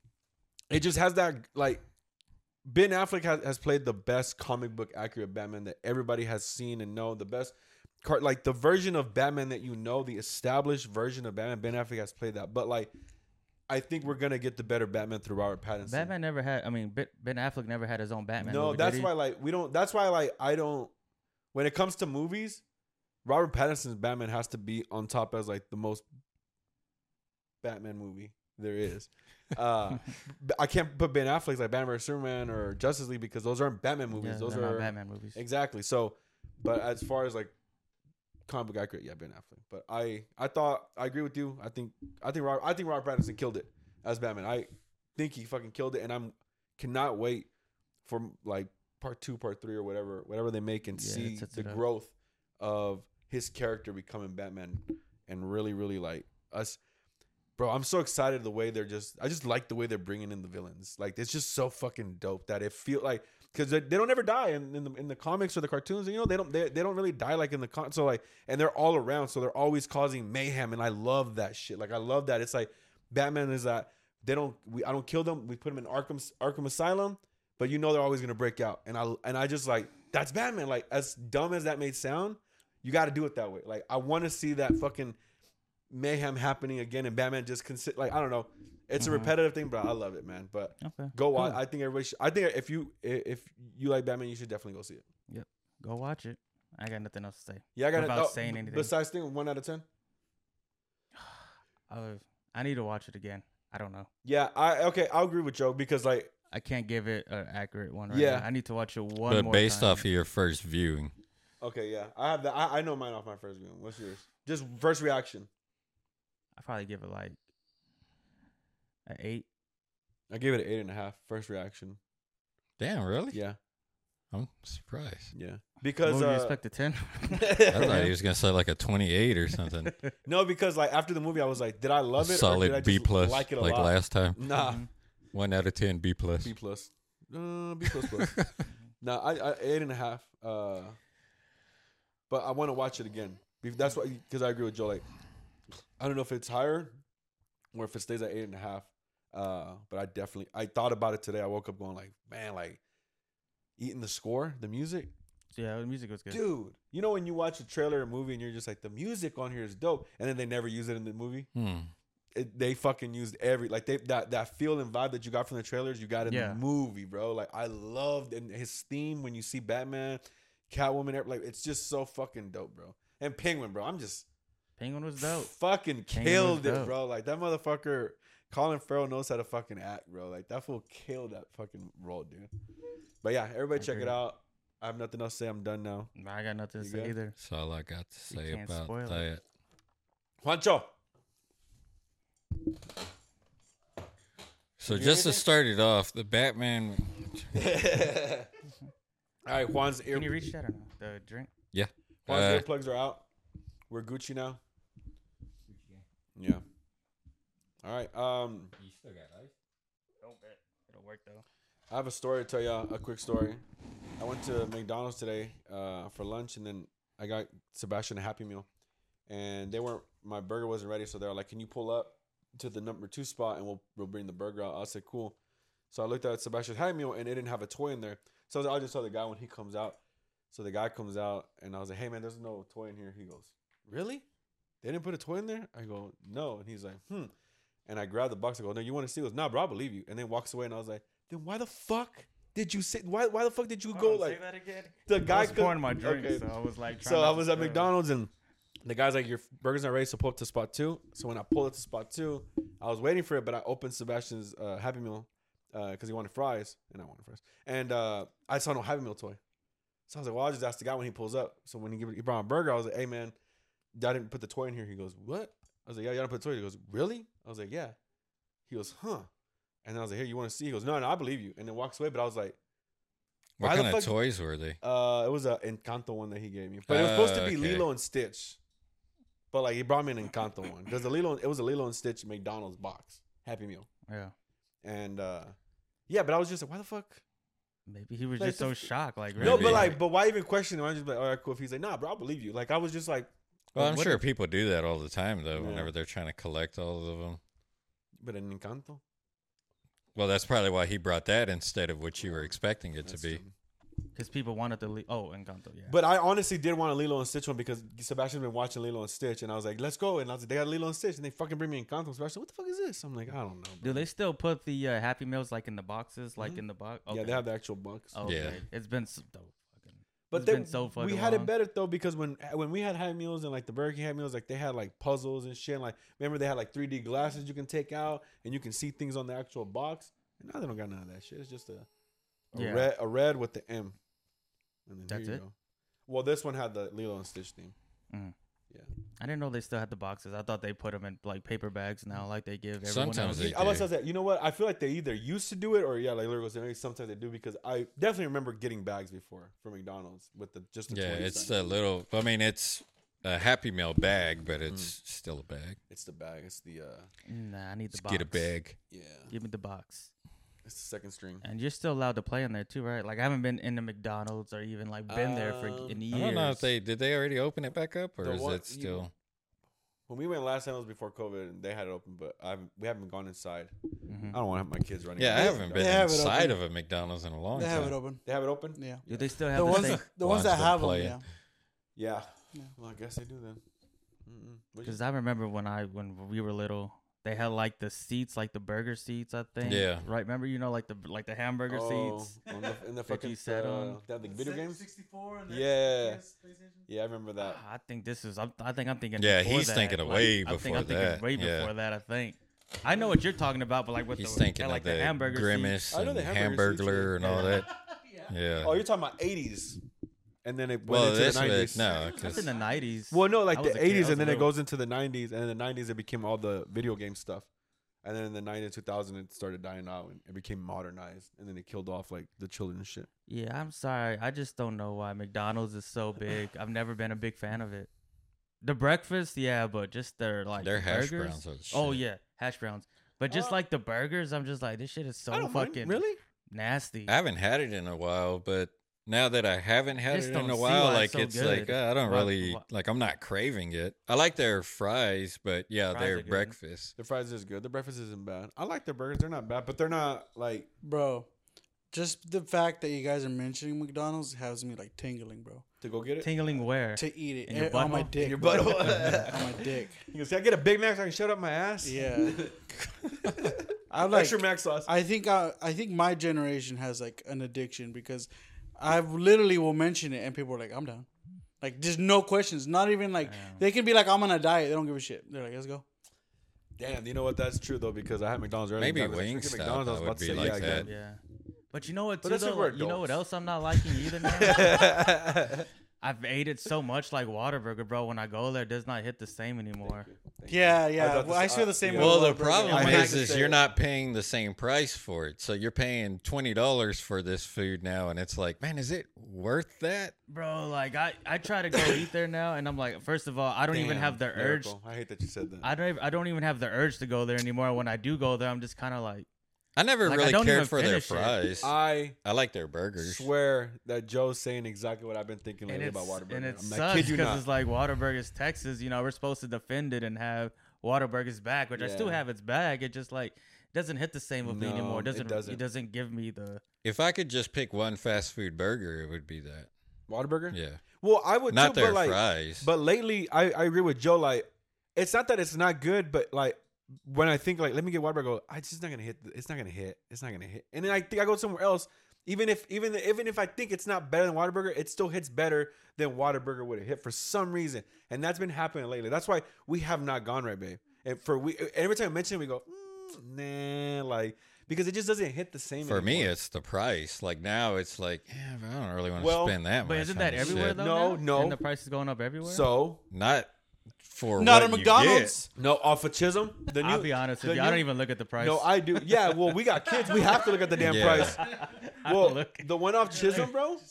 it just has that like Ben Affleck has, has played the best comic book accurate Batman that everybody has seen and know. The best card, like the version of Batman that you know, the established version of Batman. Ben Affleck has played that, but like. I think we're gonna get the better Batman through Robert Pattinson. Batman never had I mean Ben- Ben Affleck never had his own Batman. no, movie, that's why like we don't. That's why like I don't. When it comes to movies, Robert Pattinson's Batman has to be on top as like the most Batman movie there is. Uh, I can't put Ben Affleck's like Batman vs Superman or Justice League because those aren't Batman movies. Yeah, those not Batman movies. exactly. So, but as far as like comic book accurate, yeah, Ben Affleck. But I, I thought I agree with you. I think I think Robert, I think Robert Pattinson killed it as Batman. I think he fucking killed it, and I'm cannot wait for like part two, part three, or whatever, whatever they make, and Yeah, see the growth of his character becoming Batman, and really, really like us. Bro, I'm so excited the way they're just. I just like the way they're bringing in the villains. Like it's just so fucking dope that it feel like because they, they don't ever die in, in the in the comics or the cartoons. You know they don't they, they don't really die like in the con. So like and they're all around, so they're always causing mayhem, and I love that shit. Like I love that. It's like Batman is that they don't we I don't kill them. We put them in Arkham Arkham Asylum, but you know they're always gonna break out. And I and I just like that's Batman. Like as dumb as that may sound, you got to do it that way. Like I want to see that fucking mayhem happening again, and Batman just consider like I don't know. It's a Mhm. repetitive thing, but I love it, man. But Okay. go watch. cool. I think everybody. Should, I think if you if you like Batman, you should definitely go see it. Yep, go watch it. I got nothing else to say. Yeah, I got Without oh, saying b- anything. Besides, thing one out of ten. I, I need to watch it again. I don't know. Yeah, I okay. I'll agree with Joe because like I can't give it an accurate one right Yeah. now. I need to watch it one But more based time. off of your first viewing, okay, yeah, I have that. I, I know mine off my first viewing. What's yours? Just first reaction. I probably give it like an eight. I gave it an eight and a half. First reaction. Damn, really? Yeah, I'm surprised. yeah. What Because would you uh, expect a ten? I thought he was gonna say like a 28 or something. no, because like after the movie, I was like, did I love it? or Solid did I B just plus, Like like, it a lot? last time. Nah, Mhm. One out of ten, B plus. B plus. Uh, B plus plus. nah, I, I eight and a half. Uh, but I want to watch it again. That's why because I agree with Joe. Like, I don't know if it's higher or if it stays at eight and a half. Uh, but I definitely I thought about it today. I woke up going like, man, like eating the score, the music, yeah, the music was good. dude. You know when you watch a trailer or a movie and you're just like, the music on here is dope, and then they never use it in the movie. Hmm. It, they fucking used every like they that that feel and vibe that you got from the trailers, you got in Yeah. the movie, bro. Like I loved and his theme when you see Batman, Catwoman, every- like it's just so fucking dope, bro. And Penguin, bro. I'm just Penguin was dope. fucking killed was it, dope. bro. Like that motherfucker, Colin Farrell knows how to fucking act, bro. Like that fool killed that fucking role, dude. But yeah, everybody check it out. I have nothing else to say. I'm done now. I got nothing to You say good? either. That's all I got to say can't about spoil it. that. Juancho. So You just to anything? start it off, the Batman. All right, Juan's ear. Can you reach that or no? The drink. Yeah. Juan's Uh, earplugs are out. We're Gucci now. Yeah. All right. Um, You still got ice? Don't bet. It'll work though. I have a story to tell y'all. A quick story. I went to McDonald's today uh, for lunch, and then I got Sebastian a Happy Meal, and they weren't. My burger wasn't ready, so they were like, "Can you pull up to the number two spot, and we'll we'll bring the burger out." I said, "Cool." So I looked at Sebastian's Happy Meal, and it didn't have a toy in there. So I was like, I'll just tell the guy when he comes out. So the guy comes out, and I was like, "Hey man, there's no toy in here." He goes, "Really? They didn't put a toy in there?" I go, "No," and he's like, "Hmm." And I grabbed the box. I go, "No, you want to see?" He goes, "Nah, bro, I believe you." And then walks away, and I was like, "Then why the fuck did you say? Why why the fuck did you go like?" that again. The I guy was could- pouring my drink, okay. so I was like. So I was at. McDonald's and the guy's like, "Your burger's not ready, so pull up to spot two. So when I pulled up to spot two, I was waiting for it, but I opened Sebastian's uh, Happy Meal because he wanted fries and I wanted fries, and uh, I saw no Happy Meal toy. So I was like, "Well, I'll just ask the guy when he pulls up." So when he give, he brought my burger, I was like, "Hey man, I didn't put the toy in here." He goes, "What?" I was like, "Yeah, y'all didn't put the toy." He goes, "Really?" I was like, "Yeah." He goes, "Huh?" And then I was like, "Here, you want to see?" He goes, "No, no, I believe you." And then walks away. But I was like, What kind of fuck- toys were they? uh, it was an Encanto one that he gave me, but it was supposed to be okay. Lilo and Stitch. But like he brought me an Encanto one because the Lilo it was a Lilo and Stitch McDonald's box Happy Meal, Yeah. and uh yeah, but I was just like, why the fuck? Maybe he was Like just so f- shocked. Like, No, really? but like, but why even question him? I'm just like, all right, cool. If he's like, nah, bro, I believe you. Like I was just like, Well, I'm sure if- people do that all the time, though. Yeah. Whenever they're trying to collect all of them. but an Encanto. Well, that's probably why he brought that instead of what you were expecting it That's to be. because people wanted to. Le- oh, Encanto. Yeah. But I honestly did want a Lilo and Stitch one because Sebastian's been watching Lilo and Stitch, and I was like, let's go. And I was like, they got Lilo and Stitch, and they fucking bring me Encanto. Sebastian, what the fuck is this? I'm like, I don't know. Do they still put the uh, Happy Meals like in the boxes, like Mhm. in the box? Yeah, they have the actual box. Okay. Yeah. It's been so fucking. But It's they, so we had it better though because when when we had Happy Meals and like the Burger King Happy Meals, like they had like puzzles and shit. And, Like remember they had like 3D glasses you can take out and you can see things on the actual box. And now they don't got none of that shit. It's just a, a Yeah. red a red with the M. And then That's it? go. Well, this one had the Lilo and Stitch theme. Mm. I didn't know they still had the boxes. I thought they put them in like paper bags now, like they give everyone Sometimes else. they I must do. say. You know what? I feel like they either used to do it or yeah, like Literally, maybe sometimes they do because I definitely remember getting bags before from McDonald's with the just the Yeah, 20 it's cent. the little. I mean, it's a Happy Meal bag, but it's Mm. still a bag. it's the bag. It's the uh Nah, I need the Just box. get a bag. yeah. Give me the box. It's the second string. And you're still allowed to play in there too, right? Like I haven't been in the McDonald's or even like been there for Um, in I don't know if they did. They already open it back up, or The is one- it you- still? When we went last time it was before COVID and they had it open, but I haven't, we haven't gone inside. Mhm. I don't want to have my kids running. Yeah, I haven't been have it inside of a McDonald's in a long time. They time. have it open. They have it open. Yeah. Do they still have the, ones, same? that, the ones ones that that have them, play it. yeah. Yeah. Yeah. Well, I guess they do then. Mm-mm. What'd you- Because I remember when I when we were little, they had like the seats, like the burger seats. I think. Yeah. Right. Remember, you know, like the like the hamburger Oh, seats. on the, in the that fucking you sat uh, on. They have the video games. 64 and then Yeah. Yeah, I remember that. I think this is. I'm, I think I'm thinking. Yeah, he's that. thinking of Like, way I think before I'm thinking that. Way Yeah. before that, I think. I know what you're talking about, but like with He's the thinking yeah, like of the, hamburger grimace seats. And the hamburger seats, yeah. and all that. Yeah. Oh, you're talking about 80s, and then it went well, into the 90s. was no, That's 'cause- in the '90s. Well, no, like I the was a kid, 80s, and a then it goes into the 90s, and in the 90s it became all the video game stuff, And then in the 90s, 2000, it started dying out and it became modernized. And then it killed off like the children and shit. Yeah, I'm sorry. I just don't know why McDonald's is so big. I've never been a big fan of it. The breakfast, yeah, but just their like Their hash burgers. browns are the Oh yeah, hash browns. But just Uh, like the burgers, I'm just like this shit is so I don't mind. fucking Really? nasty. I haven't had it in a while, but now that I haven't had Just it in a while, like it's so it's like uh, I don't really like. I'm not craving it. I like their fries, but yeah, Fries their breakfast. The fries is good. The breakfast isn't bad. I like their burgers. They're not bad, but they're not like. Bro, just the fact that you guys are mentioning McDonald's has me like tingling, bro. To go get it? Tingling where? To eat it In your Eh, on my dick. In your bro. butthole. on my dick. You goes, Can I get a Big Mac so I can shut up my ass? Yeah. I like. Extra Mac sauce. I think I, I think my generation has like an addiction because I literally will mention it and people are like, I'm down. Like just no questions. Not even like they can be like, I'm on a diet. They don't give a shit. They're like, let's go. Damn, you know what? That's true though because I had McDonald's earlier. Maybe I was like, freaking Wingstop, McDonald's, I was about would to be say, like yeah, that. again. Yeah. But you know what? But Too, that's if though? we're you know what else I'm not liking either, man? I've ate it so much like Whataburger, bro. When I go there, it does not hit the same anymore. Yeah, I yeah. thought Well, this- I feel the same yeah. way. Well, the problem I is, is you're not paying the same price for it. So you're paying twenty dollars for this food now, and it's like, man, is it worth that? Bro, like I, I try to go eat there now, and I'm like, first of all, I don't even have the urge. I hate that you said that. I don't, even, I don't even have the urge to go there anymore. When I do go there, I'm just kind of like, I never Like, really don't cared for their finish it. fries. I I like their burgers. swear that Joe's saying exactly what I've been thinking lately about Whataburger. and it I'm like, sucks kid you because not. it's like Whataburger's Texas. You know, we're supposed to defend it and have Whataburger's back, which I still have its back. It just like doesn't hit the same with me anymore. It it doesn't, doesn't. It doesn't give me the. If I could just pick one fast food burger, it would be that. Whataburger. Yeah, Well, I would not too, their but like, fries. but lately, I, I agree with Joe. Like, it's not that it's not good, but like when I think like, let me get Whataburger, I go, I just not gonna hit. It's not gonna hit. It's not gonna hit. And then I think I go somewhere else. Even if even even if I think it's not better than Whataburger, it still hits better than Whataburger would have hit for some reason, and that's been happening lately. That's why we have not gone right, babe. And for we every time I mention it, we go, mm, nah, like because it just doesn't hit the same. for me, it's the price. Like now, it's like, yeah, I don't really want to Well, spend that much. But isn't that everywhere shit. though? No, now? no. And the price is going up everywhere. so Not for Not what at you McDonald's. no off of Chisholm. The new, I'll be honest with the you, I new- don't even look at the price. No, I do. Yeah, well, we got kids. We have to look at the damn Yeah. price. I Well, look. the one off Chisholm, bro.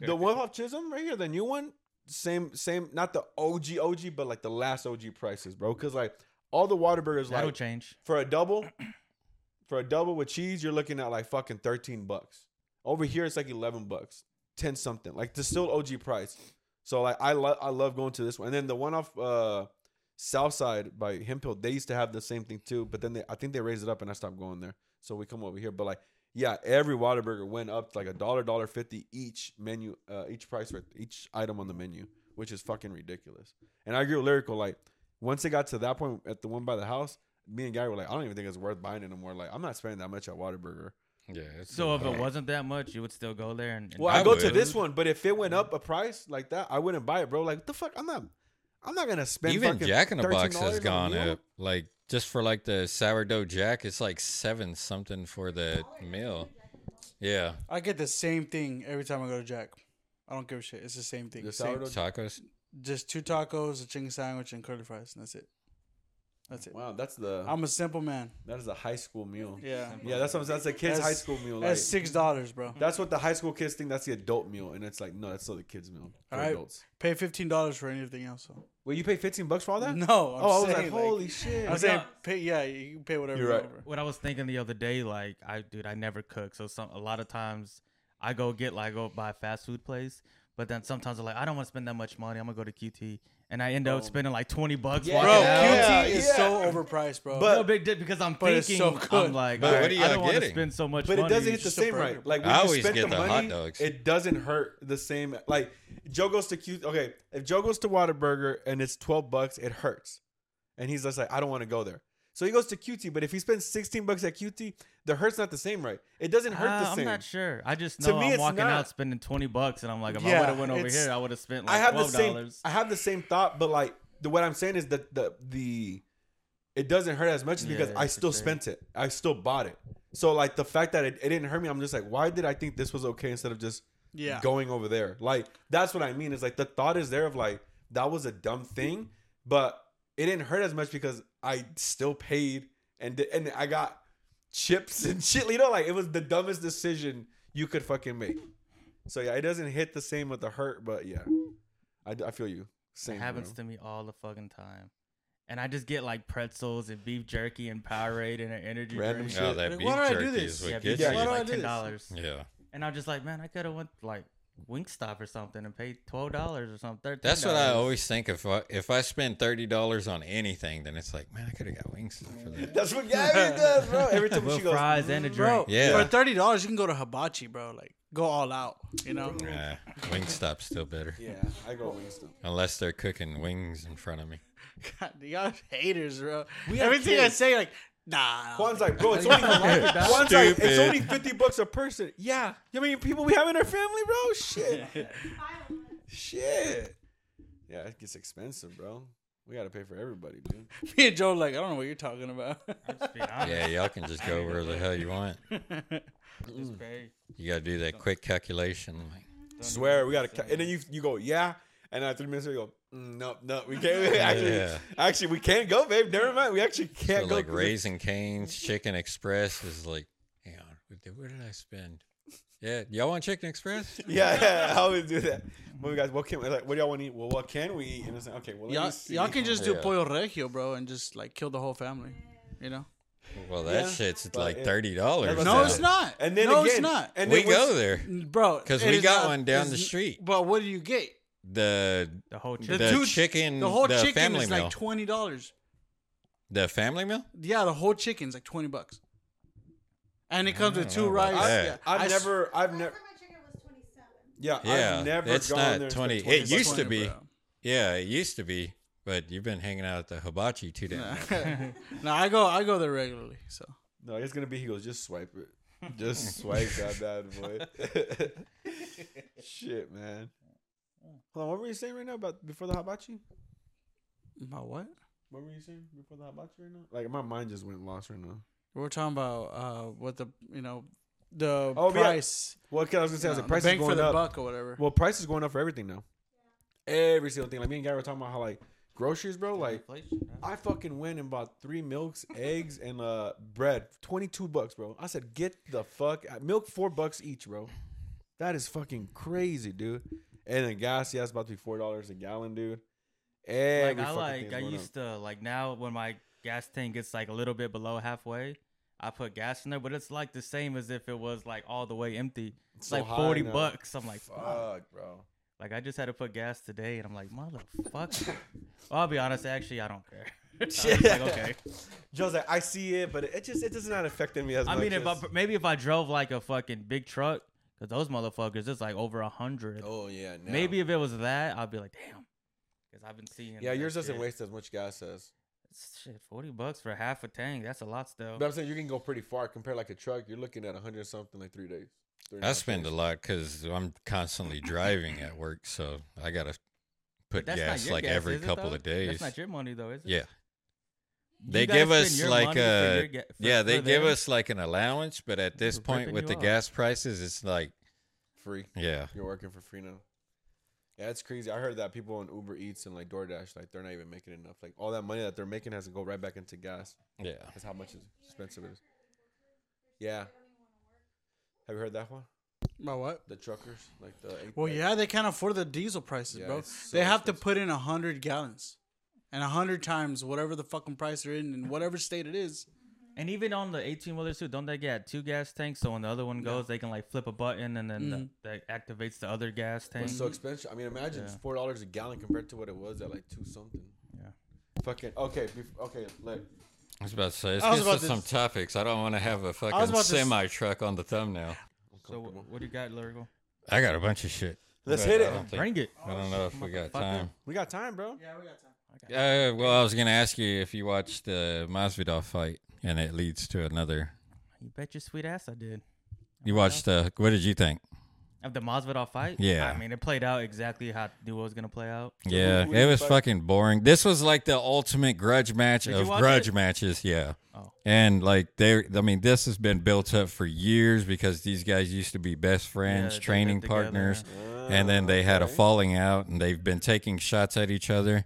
The one off Chisholm right here, the new one, same, same. Not the OG, OG, but like the last OG prices, bro. Because like all the Whataburgers, That'll like change. for a double, for a double with cheese, you're looking at like fucking thirteen bucks. Over here, it's like eleven bucks, ten something. Like the still OG price. So like I love, I love going to this one. And then the one off uh Southside by Hemphill, they used to have the same thing too, but then they, I think they raised it up and I stopped going there. So we come over here, but like. Yeah, every Whataburger went up to like a dollar, dollar fifty each menu, uh, each price for each item on the menu, which is fucking ridiculous. And I agree with Lyrical. Like once it got to that point at the one by the house, me and Gary were like, I don't even think it's worth buying anymore. Like I'm not spending that much at Whataburger. Yeah. It's So if a- it wasn't that much, you would still go there and. and Well, I I, go to this one, but if it went up a price like that, I wouldn't buy it, bro. Like what the fuck? I'm not. I'm not gonna spend. even Jack in the Box has gone up. Like just for like the sourdough Jack, it's like seven something for the meal. Yeah, I get the same thing every time I go to Jack. I don't give a shit. It's the same thing. The Same- sourdough- tacos. just two tacos, a chicken sandwich, and curly fries. And that's it. That's it. Wow, that's the I'm a simple man. that is a high school meal. Yeah. Yeah, that's what I'm, that's a kid's That's- high school meal. Like, That's six dollars, bro. that's what the high school kids think. That's the adult meal, and it's like no, that's still the kids meal for All right. adults. Pay fifteen dollars for anything else. So. Well, you pay 15 bucks for all that? No. Oh, I'm oh, I was like, holy shit. I'm Well, saying, no. pay. Yeah, you can pay whatever. You're you right. want, what I was thinking the other day, like I, dude, I never cook, so some a lot of times I go get like go buy a fast food place, but then sometimes I'm like, I don't want to spend that much money. I'm gonna go to QT, and I end up Oh. spending like twenty bucks. Yeah. Bro, out. QT Yeah, is yeah. so overpriced, bro. But- no big dip because I'm But it's thinking so good. I'm like, But all what right, are I y'all don't want to getting? spend so much But it money. doesn't hit the same right. Like when I you always spend get the the hot money, dogs. it doesn't hurt the same. Like Joe goes to Q. Okay, if Joe goes to Whataburger and it's twelve bucks, it hurts, and he's just like, I don't want to go there. So he goes to QT, but if he spends sixteen bucks at QT, the hurt's not the same, right? It doesn't hurt Uh, the same. I'm not sure. I just To know me, I'm it's walking not. out spending twenty bucks, and I'm like, if I would have went over here, I would have spent I like have the same. I have the same thought, but like the what I'm saying is that the the it doesn't hurt as much Yeah, because I still sure. spent it. I still bought it. So like the fact that it, it didn't hurt me, I'm just like, why did I think this was okay instead of just yeah. going over there? Like that's what I mean. Is like the thought is there of like that was a dumb thing, but it didn't hurt as much because I still paid and and I got chips and shit. You know, like it was the dumbest decision you could fucking make. So yeah, it doesn't hit the same with the hurt, but yeah, I, I feel you. Same. It happens bro. to me all the fucking time. And I just get like pretzels and beef jerky and Powerade and an energy Random drink. shit. Oh, that Like, beef why do I do this? is Yeah, gets beef Yeah, jerky why is do I like do ten dollars. you. Yeah. And I'm just like, man, I could have went like Wingstop or something and pay twelve dollars or something. $13. That's what I always think. If I if I spend thirty dollars on anything, then it's like, man, I could have got wings for that. That's what Gabby does, bro. Every time Well, she goes, fries and a Bro, drink. Yeah. For thirty dollars, you can go to Hibachi, bro. Like, go all out. You know. Nah, Wingstop's still better, yeah, I go Wingstop. unless they're cooking wings in front of me. God, y'all haters, bro. We Everything I say, like, nah. Juan's like, bro, it's only Juan's like, it's only fifty bucks a person. Yeah, you know how many people we have in our family, bro? Shit, shit. Yeah, it gets expensive, bro. We gotta pay for everybody, dude. Me and Joe, like, I don't know what you're talking about. Just be honest. Yeah, y'all can just go where the hell you want. You gotta do that quick calculation. Like, Swear, we gotta. Ca- and then you you go, yeah, and after three minutes you go, mm, no, no, we can't. actually, Yeah. actually, we can't go, babe. Never mind, we actually can't go. like 'cause it- Raising Cane's Chicken Express is like, hang on, what did- where did I spend? Yeah, y'all want Chicken Express? Yeah, yeah, I always do that. Well, guys, what can we, like? What do y'all want to eat? Well, what can we eat? And it's like, okay, well, y'all, see. y'all can just do Yeah. pollo regio, bro, and just like kill the whole family. You know? Well, that Yeah, shit's but like thirty dollars. No, it's not. And then no, again, it's not. And we then once- go there bro, because we got not- one down the street. But what do you get? The The whole The, The two- chicken- the whole the chicken family is meal. like twenty dollars. the family meal. Yeah, the whole chicken's like twenty bucks, and it comes with two know about rice. that. Yeah, I've I s- never, I've never, yeah, Yeah, I've never it's gone not there. and 20 it 20 used bucks. to be. bro. Yeah, it used to be, but you've been hanging out at the hibachi too damn much. no, I go I go there regularly. So No, it's gonna be. He goes, just swipe it. Just swipe that bad boy. Shit, man. Hold on, what were you saying right now about before the hibachi? about what? What were you saying before the hibachi right now? Like my mind just went lost right now. We're talking about uh what the you know the Oh, yeah. price. Well, okay, I was gonna say, you as the price the is bang for going the up. buck or whatever. Well, price is going up for everything now. Every single thing. Like me and Gary were talking about how like groceries, bro. Like I fucking went and bought three milks, eggs, and uh bread. Twenty two bucks, bro. I said, get the fuck out. milk four bucks each, bro. That is fucking crazy, dude. And then gas, yeah, it's about to be four dollars a gallon, dude. Every like I like I used to like now when my gas tank gets like a little bit below halfway, I put gas in there, but it's like the same as if it was like all the way empty. It's So like forty now. bucks. I'm like, fuck. Fuck, bro. Like I just had to put gas today, and I'm like, motherfucker. well, I'll be honest. Actually, I don't care. I was like, okay. Joe's like, I see it, but it just it does not affect me as I much. mean, if I, maybe if I drove like a fucking big truck, because those motherfuckers, it's like over a hundred. oh yeah, now. Maybe if it was that, I'd be like, damn. Because I've been seeing. Yeah, that yours doesn't shit. waste as much gas as. Shit, forty bucks for half a tank. That's a lot still. But I'm saying you can go pretty far compared like a truck. You're looking at a 100 something like three days. three I half spend a lot because I'm constantly driving at work, so I gotta put gas like gas, every is it, couple though? of days. That's not your money though, is it? yeah, You they give us like money for a your for- yeah, they give them. us like an allowance, but at this Who's point with the off? gas prices, it's like free. yeah, You're working for free now. Yeah, it's crazy. I heard that people on Uber Eats and like DoorDash, like they're not even making enough. Like all that money that they're making has to go right back into gas. yeah. That's how much expensive it is. Yeah. Have you heard that one? About what? The truckers, like the. Well, yeah, they can't afford the diesel prices, Yeah, bro. so they have expensive. to put in a hundred gallons, and a hundred times whatever the fucking price they're in, in whatever state it is. And even on the 18 wheelers too, don't they get two gas tanks? So when the other one goes, they can like flip a button and then the, mm-hmm. that activates the other gas tank. it's so expensive. I mean, imagine Yeah. four dollars a gallon compared to what it was at like two something. Yeah. Fucking okay. bef- okay. Like I was about to say, let's I was get about to to some s- topics. I don't want to have a was fucking about to s- semi truck on the thumbnail. so what do you got, Lyrical? I got a bunch of shit. Let's but hit I it. think- Bring it. I don't know if we got time. we got time, bro. Yeah, we got time. Uh, well, I was gonna ask you if you watched the Masvidal fight, and it leads to another. You bet your sweet ass I did. You watched the. What did you think? Of the Masvidal fight? Yeah. I mean, it played out exactly how I knew it was gonna play out. Yeah, it was fight? fucking boring. This was like the ultimate grudge match Did you of watch grudge it? matches. Yeah. Oh. And like they, I mean, this has been built up for years because these guys used to be best friends, Yeah, they training lived together. partners, and then they had a falling out, and they've been taking shots at each other.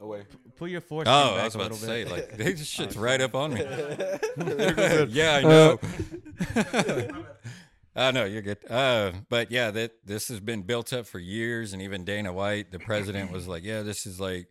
Away. put your force. Oh, back I was a about to say, bit. like, just shit's right up on me. Uh, yeah, I know. I know you're good. Uh, but yeah, that this has been built up for years, and even Dana White, the president, was like, "Yeah, this is like,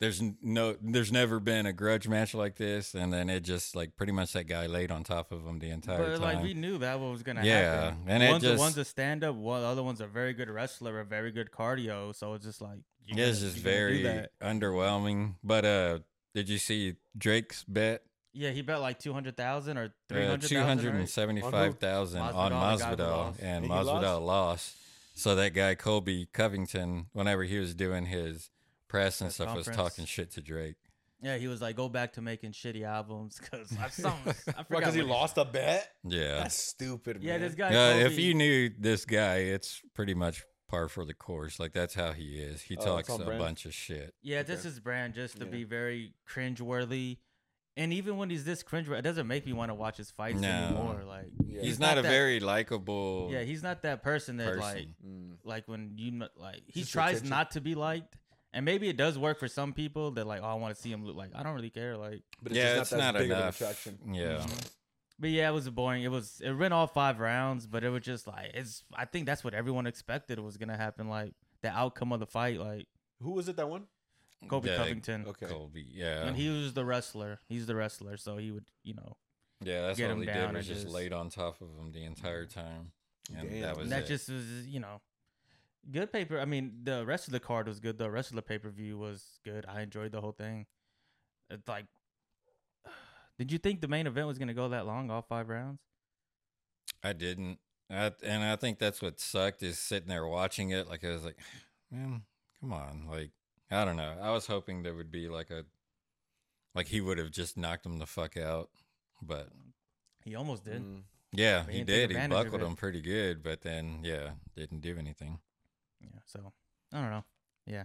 there's no, there's never been a grudge match like this," and then it just like pretty much that guy laid on top of him the entire But time. like we knew that what was gonna Yeah, happen. and it one's, a, just- one's a stand up, one the other one's a very good wrestler, a very good cardio. So it's just like you Yeah, it's gonna- just you gonna do very underwhelming. But uh, did you see Drake's bet? Yeah, he bet like two hundred thousand or three hundred. Uh, hundred two hundred and seventy-five thousand on Masvidal, the guy who Masvidal, and And he Masvidal lost? lost? So that guy Colby Covington, whenever he was doing his press and Press stuff, was talking shit to Drake. Yeah, he was like, go back to making shitty albums because I saw. I forgot Because he what lost a bet. Yeah, That's stupid. Yeah, man. this guy. yeah. If you knew this guy, it's pretty much par for the course. Like that's how he is. He Oh, talks a brand? bunch of shit. Yeah, this is brand just to Yeah. be very cringeworthy. And even when he's this cringe, it doesn't make me want to watch his fights No. anymore. Like Yeah. He's, not, a that- very likable. Yeah, he's not that person that like. Mm. like when you n- like he Just tries attention. not to be liked. And maybe it does work for some people that like, oh, I want to see him look like I don't really care. Like But yeah, just it's not, that big of an enough. attraction. Yeah, But yeah, it was boring. It was it went all five rounds, but it was just like it's. I think that's what everyone expected was gonna happen. Like the outcome of the fight, like Who was it that won? Kobe Yeah, Covington, Okay. Colby. Yeah, and he was the wrestler. He's the wrestler, so he would, you know, yeah. That's get all him he down did was and just just- laid on top of him the entire time, and Damn. that was and that it. just was, you know, good paper. I mean, the rest of the card was good. The rest of the pay per view was good. I enjoyed the whole thing. It's like, did you think the main event was gonna go that long, all five rounds? I didn't. I, and I think that's what sucked is sitting there watching it. Like I was like, man, come on. Like I don't know. I was hoping there would be like a, like he would have just knocked him the fuck out. But He almost did. Mm. yeah, He he didn't take did. He buckled him pretty good. But then yeah, didn't do anything. Yeah, so I don't know. Yeah,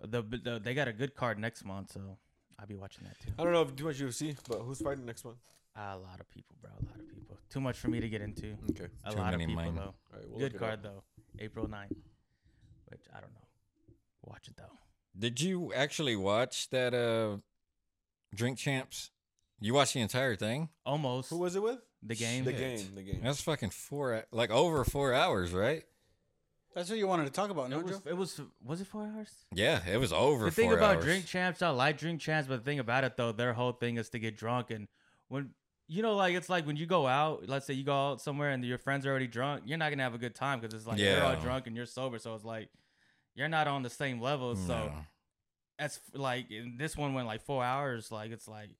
the, the they got a good card next month, so I'll be watching that too. I don't know if too much UFC, but who's fighting next one? a lot of people, bro. A lot of people. Too much for me to get into. Okay. A Too lot of many people mine. though. All right, we'll good look it card up. though. April 9th. Which I don't know. Watch it though. Did you actually watch that uh, Drink Champs? You watched the entire thing? Almost Who was it with? the game. The game. The game. That's fucking four, like over four hours, right? That's what you wanted to talk about, no, It was, Joe? it was was it four hours? Yeah, it was over. the thing four about hours. drink champs, I like drink champs, but the thing about it though, their whole thing is to get drunk and when you know, like it's like when you go out. Let's say you go out somewhere and your friends are already drunk. You're not gonna have a good time because it's like you're all drunk and you're sober. So it's like you're not on the same level. So No. that's like and this one went like four hours. Like it's like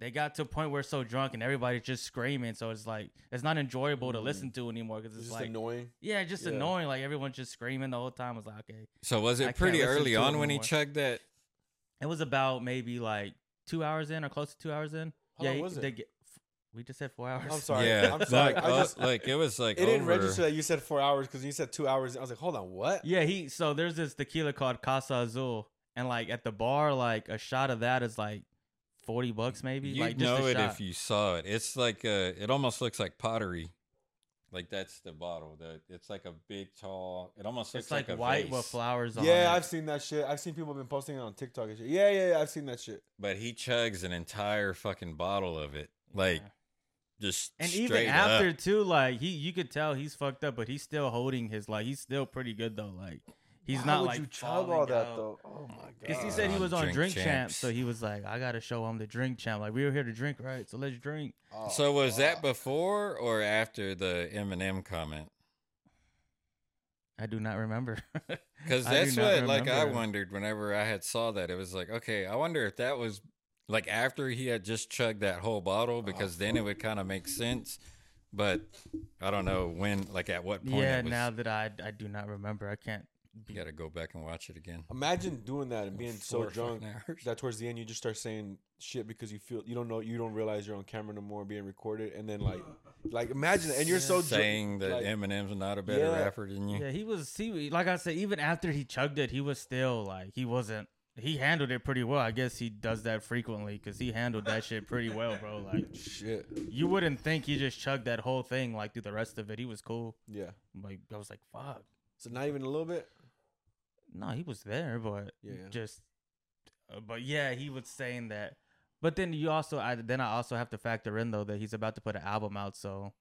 they got to a point where it's so drunk and everybody's just screaming. So it's like it's not enjoyable to Mm. listen to anymore because It's it's, just like annoying. yeah, just Yeah. annoying. Like everyone's just screaming the whole time. I was like, okay. So was it can't pretty early on when he anymore. chugged that? It was about maybe like two hours in or close to two hours in. How yeah, long he- was it? they get- we just said four hours. I'm sorry. yeah, I'm sorry. Like, I just like it was like it didn't register that you said four hours because you said two hours. I was like, hold on, what? Yeah, he. So there's this tequila called Clase Azul, and like at the bar, like a shot of that is like forty bucks maybe. You like just know a it shot. if you saw it. It's like uh it almost looks like pottery. Like that's the bottle. The it's like a big tall. It almost looks It's like, a white vase. with flowers on Yeah, it. I've seen that shit. I've seen people have been posting it on TikTok and shit. Yeah, yeah, yeah. I've seen that shit. But he chugs an entire fucking bottle of it. Like Yeah. just and even after up. too, like he, you could tell he's fucked up, but he's still holding his like he's still pretty good though. Like he's Why not would like you chug all that out. though? Oh my god. Because he said he was on Drink Drink, Champs, Champs. so he was like, I gotta show him the Drink Champ. Like we were here to drink, right? So let's drink. Oh, So was that before or after the Eminem comment? I do not remember. Because that's not what like I wondered whenever I had saw that. It was like, okay, I wonder if that was like after he had just chugged that whole bottle, oh, because then it would kind of make sense. But I don't know when, like at what point. yeah, it was, now that I I do not remember, I can't. You got to go back and watch it again. Imagine doing that and being so drunk that towards the end you just start saying shit because you feel you don't know you don't realize you're on camera no more being recorded and then like like imagine and you're so saying drunk, that like, Eminem's not a better Yeah. rapper than you. Yeah, he was. He like I said, even after he chugged it, he was still like he wasn't. He handled it pretty well. I guess he does that frequently because he handled that shit pretty well, bro. Like shit. you wouldn't think he just chugged that whole thing like through the rest of it. He was cool. Yeah. Like I was like, fuck. So not even a little bit. No, he was there, but Yeah. just Uh, but yeah, he was saying that. But then you also, I then I also have to factor in though that he's about to put an album out, so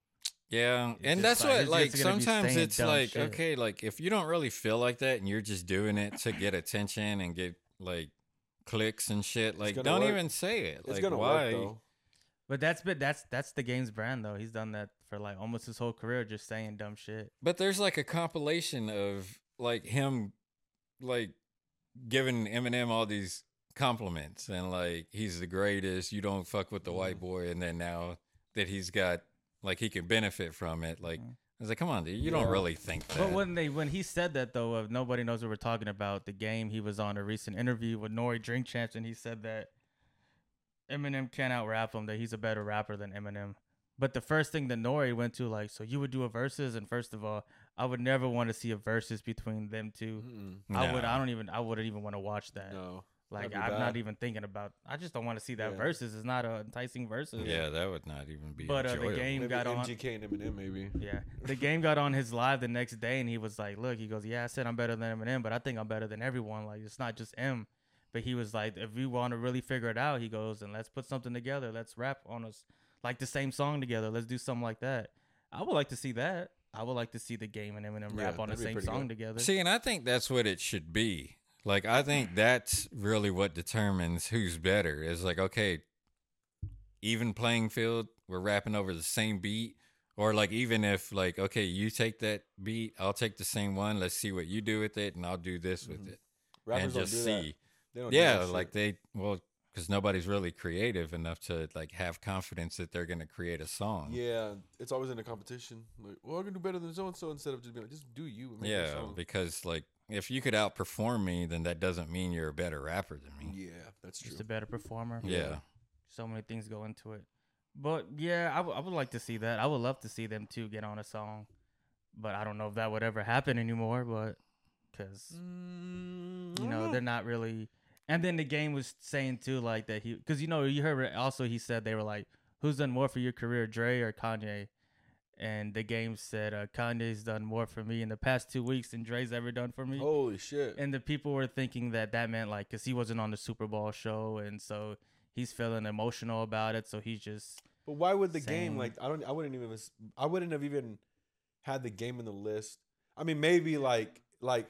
Yeah, It's and that's like- what he's like just sometimes it's like shit. okay, like if you don't really feel like that and you're just doing it to get attention and get like clicks and shit, like don't work. even say it. It's like gonna why? work though. But that's been that's that's the game's brand though. He's done that for like almost his whole career, just saying dumb shit. But there's like a compilation of like him like giving Eminem all these compliments and like he's the greatest, you don't fuck with the white boy and then now that he's got like he can benefit from it, like Mhm. I was like, come on, dude, you Yeah. don't really think that. But when they when he said that though, of nobody knows what we're talking about. The game he was on a recent interview with Nori Drink Champs, and he said that Eminem can't out rap him. That he's a better rapper than Eminem. But the first thing that Nori went to, like, so you would do a versus, and first of all, I would never want to see a versus between them 2 Mm-mm. I would. I don't even. I wouldn't even want to watch that. No. like, that'd be I'm bad. not even thinking about. I just don't want to see that Yeah. versus. It's not a enticing versus. Yeah, that would not even be. But, uh, the enjoyable. game- Maybe got on- MGK and Eminem maybe. Yeah. The game got on his live the next day and he was like, Look, he goes, Yeah, I said I'm better than Eminem, but I think I'm better than everyone. Like, it's not just M. But he was like, If we want to really figure it out, he goes, and let's put something together. Let's rap on us like the same song together. Let's do something like that. I would like to see that. I would like to see the game and Eminem Yeah, rap on the same song good. together. See, and I think that's what it should be. Like, I think that's really what determines who's better. Is like, okay, even playing field, we're rapping over the same beat, or like even if like, okay, you take that beat, I'll take the same one. Let's see what you do with it, and I'll do this with Mhm. it, Rappers and don't just do that. see. They don't do Yeah, that shit. like they well, because nobody's really creative enough to like have confidence that they're gonna create a song. Yeah, it's always in a competition. Like, well, I can do better than so and so instead of just being like, just do you. And make Yeah, song. because like if you could outperform me, then that doesn't mean you're a better rapper than me. yeah, that's true. Just a better performer. Yeah. So many things go into it. But yeah, I, w- I would like to see that. I would love to see them two get on a song. But I don't know if that would ever happen anymore. But because Mm, you know they're not really. And then the game was saying too, like that he, because you know you heard also he said they were like, "Who's done more for your career, Dre or Kanye?" And the game said uh, Kanye's done more for me in the past two weeks than Dre's ever done for me. Holy shit! And the people were thinking that that meant like, because he wasn't on the Super Bowl show, and so he's feeling emotional about it. So he's just But why would the Same. game like I don't I wouldn't even I wouldn't have even had the game in the list. I mean maybe like like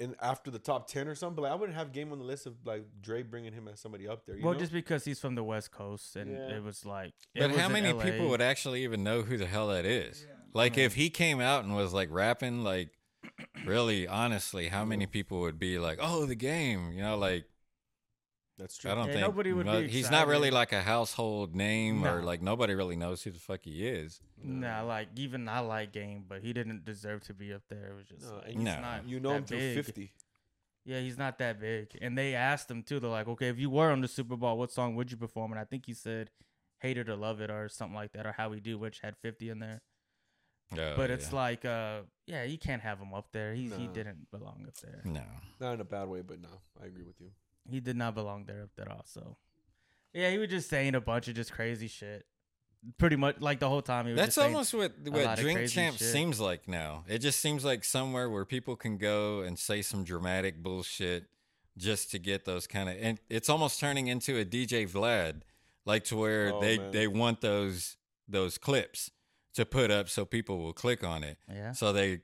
in after the top ten or something, but like, I wouldn't have game on the list of like Dre bringing him as somebody up there. You well, know? just because he's from the West Coast, and Yeah. it was like. it But was how many LA. people would actually even know who the hell that is? Like, if mm. he came out and was like rapping, like, really, honestly, how many people would be like, "Oh, the game"? You know, like, that's true. I don't Yeah, think nobody would no- be he's not really like a household name, or like nobody really knows who the fuck he is. Nah, like even I like Game, but he didn't deserve to be up there. It was just No, like, he's No. not you know him that through big. fifty. Yeah, he's not that big. And they asked him too. They're like, okay, if you were on the Super Bowl, what song would you perform? And I think he said "Hate It or Love It" or something like that, or "How We Do," which had fifty in there. Oh, but it's yeah. like, uh, yeah, you can't have him up there. He he didn't belong up there. no. Not in a bad way, but no, I agree with you. He did not belong there at all. So, yeah, he was just saying a bunch of just crazy shit. Pretty much like the whole time he was. That's just almost what lot what of Drink Champ shit. seems like now. It just seems like somewhere where people can go and say some dramatic bullshit just to get those kind of. And it's almost turning into a DJ Vlad, like to where Oh, they man. they want those those clips to put up so people will click on it. yeah. So they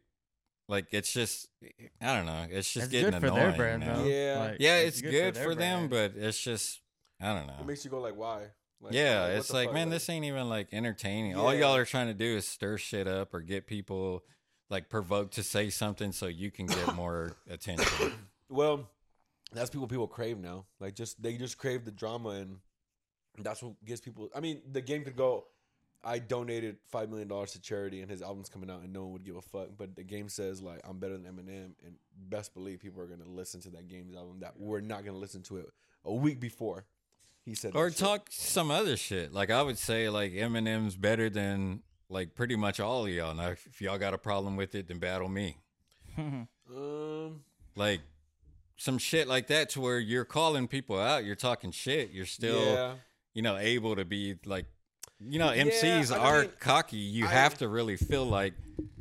like it's just eh, eh, I don't know. It's just That's getting good for annoying their brand, now. though. Yeah. Like, Yeah, it's, good, their for, them, brand. but it's just I don't know. It makes you go like, why? Like, Yeah, what it's like, fuck? man, this ain't even like entertaining. All y'all are trying to do is stir shit up or get people like provoked to say something so you can get more attention. Well, that's people people crave now. Like just they just crave the drama, and that's what gives people. I mean, the game could go. I donated five million dollars to charity, and his album's coming out, and no one would give a fuck. But the game says like I'm better than Eminem, and best believe people are gonna listen to that game's album that we're not gonna listen to it a week before. He said, or that shit. talk some other shit. Like I would say like Eminem's better than like pretty much all of y'all. Now if y'all got a problem with it, then battle me. Um, Like some shit like that to where you're calling people out, you're talking shit, you're still yeah, you know, able to be like, you know, MCs I are mean, cocky. You I- have to really feel like,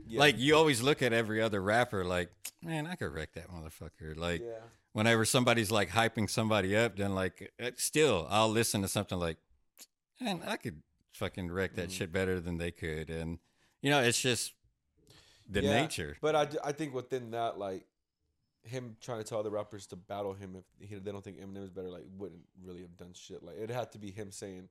yeah, like you always look at every other rapper like, man, I could wreck that motherfucker. Like, yeah. whenever somebody's like hyping somebody up, then like uh, still I'll listen to something like, man, I could fucking wreck that Mhm. shit better than they could, and you know, it's just the Yeah, nature. But I, I think within that, like him trying to tell other rappers to battle him if he, they don't think Eminem is better, like wouldn't really have done shit. Like it had to be him saying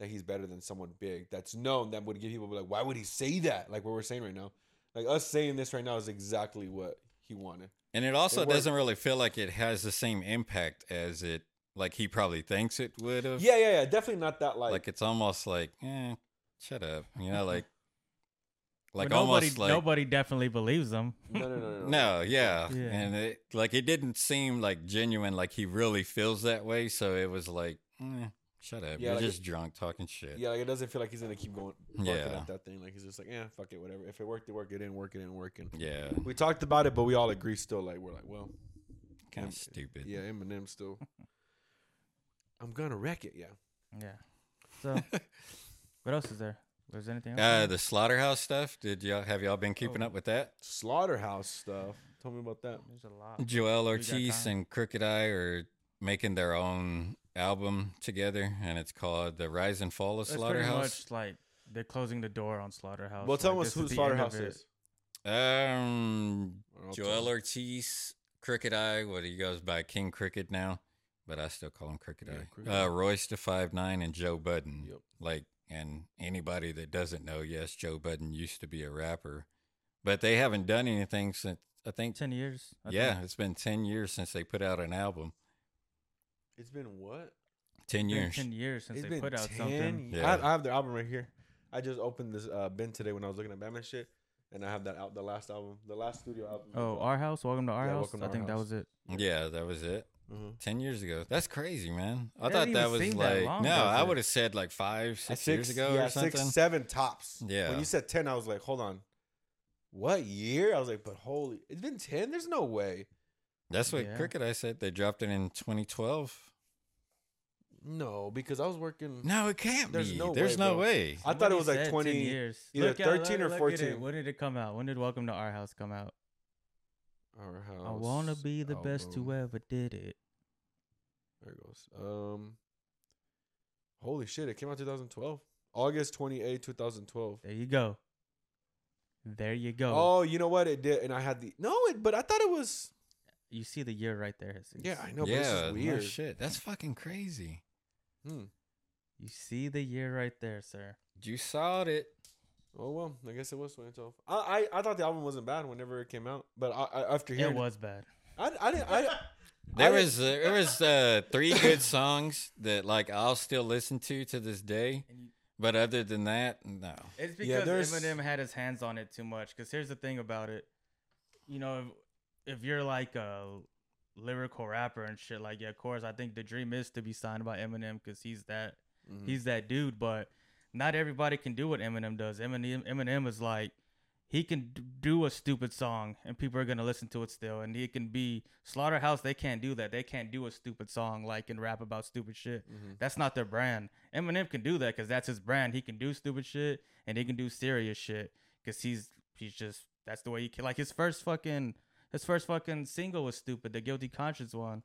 that he's better than someone big that's known that would give people be like, why would he say that? Like what we're saying right now, like us saying this right now is exactly what he wanted. And it also It doesn't really feel like it has the same impact as it like he probably thinks it would have. Yeah, yeah, yeah. Definitely not that like. Like it's almost like, eh, shut up. You know, like like But nobody, almost like nobody definitely believes them. no, no, no, no. No, yeah. Yeah. And it like it didn't seem like genuine, like he really feels that way. So it was like, eh, shut up. Yeah, You're like just drunk talking shit. Yeah, like it doesn't feel like he's gonna keep going. Yeah. at that thing. Like he's just like, yeah, fuck it, whatever. If it worked, it worked. It didn't work. It didn't work. And Yeah. we talked about it, but we all agree still. Like we're like, well, Kind of stupid. yeah, Eminem still. I'm gonna wreck it. Yeah. Yeah. So, what else is there? Was anything else? Uh, the slaughterhouse stuff. Did y'all have y'all been keeping Oh. up with that? Slaughterhouse stuff. Tell me about that. There's a lot. Joel Ortiz and Crooked I are making their own album together, and it's called "The Rise and Fall of Slaughterhouse. It's pretty much like they're closing the door on Slaughterhouse. Well, tell like, us this who is the end of Slaughterhouse is. Um, I'll Joel. Ortiz, Crooked I. What he goes by King Crooked now, but I still call him Crooked Yeah, Eye. Crooked uh, Eye. Royce da Five Nine and Joe Budden. Yep. Like, and anybody that doesn't know, yes, Joe Budden used to be a rapper, but they haven't done anything since I think. Ten years. I yeah, think. it's been ten years since they put out an album. It's been what? Ten It's been years. Ten years since It's they been put out 10 something. I, Yeah. I have their album right here. I just opened this uh, bin today when I was looking at Batman shit, and I have that out. The last album, the last studio album. Oh, our house. Welcome to our Yeah, house. Welcome to I Our think that House. was it. Yeah, that was it. Mhm. Ten years ago. That's crazy, man. I It thought doesn't that even was seem that like long, no. does I it? would have said like five, Uh, six, years ago yeah, or something. six, seven tops. Yeah. When you said ten, I was like, hold on, what year? I was like, but holy, it's been ten. There's no way. That's what Yeah. Cricket I said. They dropped it in 2012. No, because I was working. No, it can't There's be. no There's way, no bro. way. I thought it was like twenty. years. either Look 13 or look at it. 14. When did it come out? When did Welcome to Our House come out? Our house. I wanna be the best who ever did it. There it goes. Um. Holy shit! It came out 2012, August 28, 2012. There you go. There you go. Oh, you know what? It did, and I had the no. It, but I thought it was. You see the year right there. Jesus. Yeah, I know. yeah, but this is no weird. shit. That's fucking crazy. Hmm. You see the year right there, sir. You saw it. Oh well, I guess it was 2012. I, I I thought the album wasn't bad whenever it came out, but I, I after It hearing was bad. I, I didn't. I, There I- was uh, there was uh, three good songs that like I'll still listen to to this day. But other than that, no. It's Yeah, because there's- Eminem had his hands on it too much. Because here's the thing about it, you know, if, if you're like a lyrical rapper and shit, like yeah, of course, I think the dream is to be signed by Eminem because he's that Mhm. he's that dude. But not everybody can do what Eminem does. Eminem Eminem is like he can do a stupid song and people are gonna listen to it still, and he can be Slaughterhouse. They can't do that. They can't do a stupid song like and rap about stupid shit. Mhm. That's not their brand. Eminem can do that because that's his brand. He can do stupid shit and he can do serious shit because he's he's just that's the way he can. Like his first fucking his first fucking single was stupid, the Guilty Conscience one.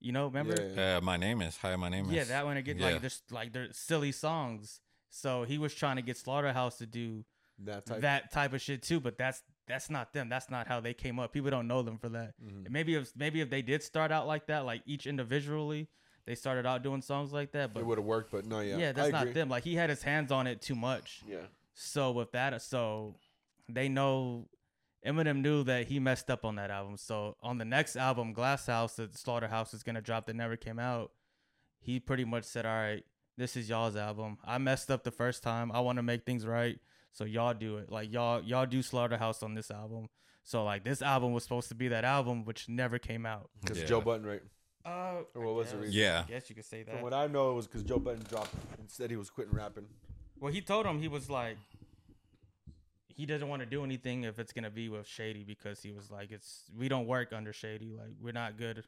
You know, remember? Yeah, yeah. Uh, my name is Hi. My name is. Yeah, that one again. Yeah. Like there's like they're silly songs. So he was trying to get Slaughterhouse to do that type. that type of shit too, but that's that's not them. That's not how they came up. People don't know them for that. Mhm. Maybe if maybe if they did start out like that, like each individually, they started out doing songs like that. But it would have worked, but no, yeah, yeah, that's not them. Like he had his hands on it too much. Yeah, So with that, so they know Eminem knew that he messed up on that album. So on the next album, Glass House, that Slaughterhouse is gonna drop that never came out. He pretty much said, "All right, this is y'all's album. I messed up the first time. I want to make things right. So y'all do it. Like y'all y'all do Slaughterhouse on this album. So like this album was supposed to be that album, which never came out. because Yeah. Joe Budden, right? Uh, Or what was the reason? Yeah. I guess you could say that. From what I know, it was because Joe Budden dropped and said he was quitting rapping. Well, he told him he was like, he doesn't want to do anything if it's gonna be with Shady because he was like, it's we don't work under Shady. Like we're not good.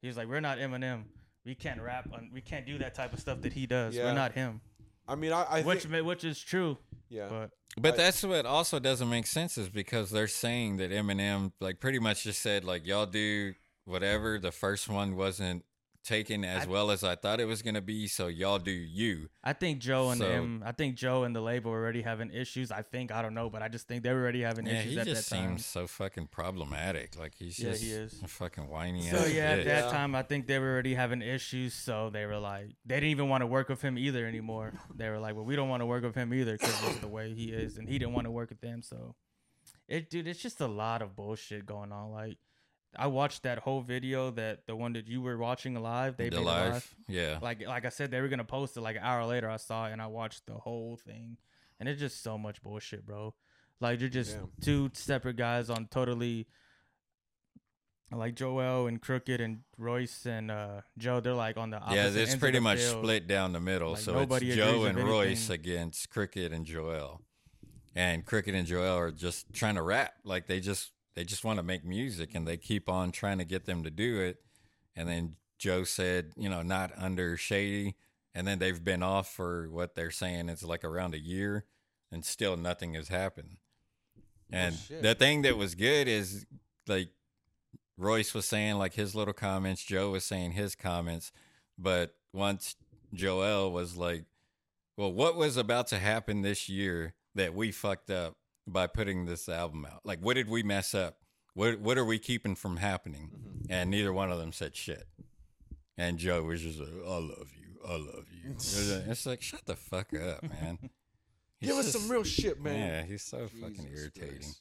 He was like, we're not Eminem. We can't rap. On, we can't do that type of stuff that he does. Yeah. We're not him. I mean, I, I which think, which is true, yeah, but But I- that's what also doesn't make sense is because they're saying that Eminem like pretty much just said like y'all do whatever. The first one wasn't taken as I- well as I thought it was gonna be. So y'all do you. I think Joe and So- them. I think Joe and the label were already having issues. I think I don't know, but I just think they were already having Yeah, issues he at just that time. seems so fucking problematic. Like he's Yeah, just he is. a fucking whiny. So ass yeah, at that Yeah. time I think they were already having issues. So they were like, they didn't even want to work with him either anymore. They were like, well, we don't want to work with him either because it's the way he is, and he didn't want to work with them. So, it dude, it's just a lot of bullshit going on. Like, I watched that whole video that the one that you were watching live. They the made it life. live. Yeah. Like like I said, they were gonna post it like an hour later. I saw it and I watched the whole thing, and it's just so much bullshit, bro. Like you're just Damn. two separate guys on totally like Joell and Crooked and Royce and uh, Joe. They're like on the opposite Yeah, ends it's of pretty the much field. split down the middle. Like, so nobody it's Joe and Royce against Crooked and Joell. And Crooked and Joell are just trying to rap. Like they just they just want to make music and they keep on trying to get them to do it. And then Joe said, you know, not under Shady. And then they've been off for what they're saying it's like around a year and still nothing has happened. Oh, and shit. the thing that was good is like Royce was saying like his little comments, Joe was saying his comments, but once Joell was like, "Well, what was about to happen this year that we fucked up by putting this album out? Like, what did we mess up? What what are we keeping from happening?" Mm-hmm. And neither one of them said shit. And Joe was just like, "I love you, I love you." It's like, shut the fuck up, man. He's Give us just- some real shit, man. Yeah, he's so fucking irritating. Christ.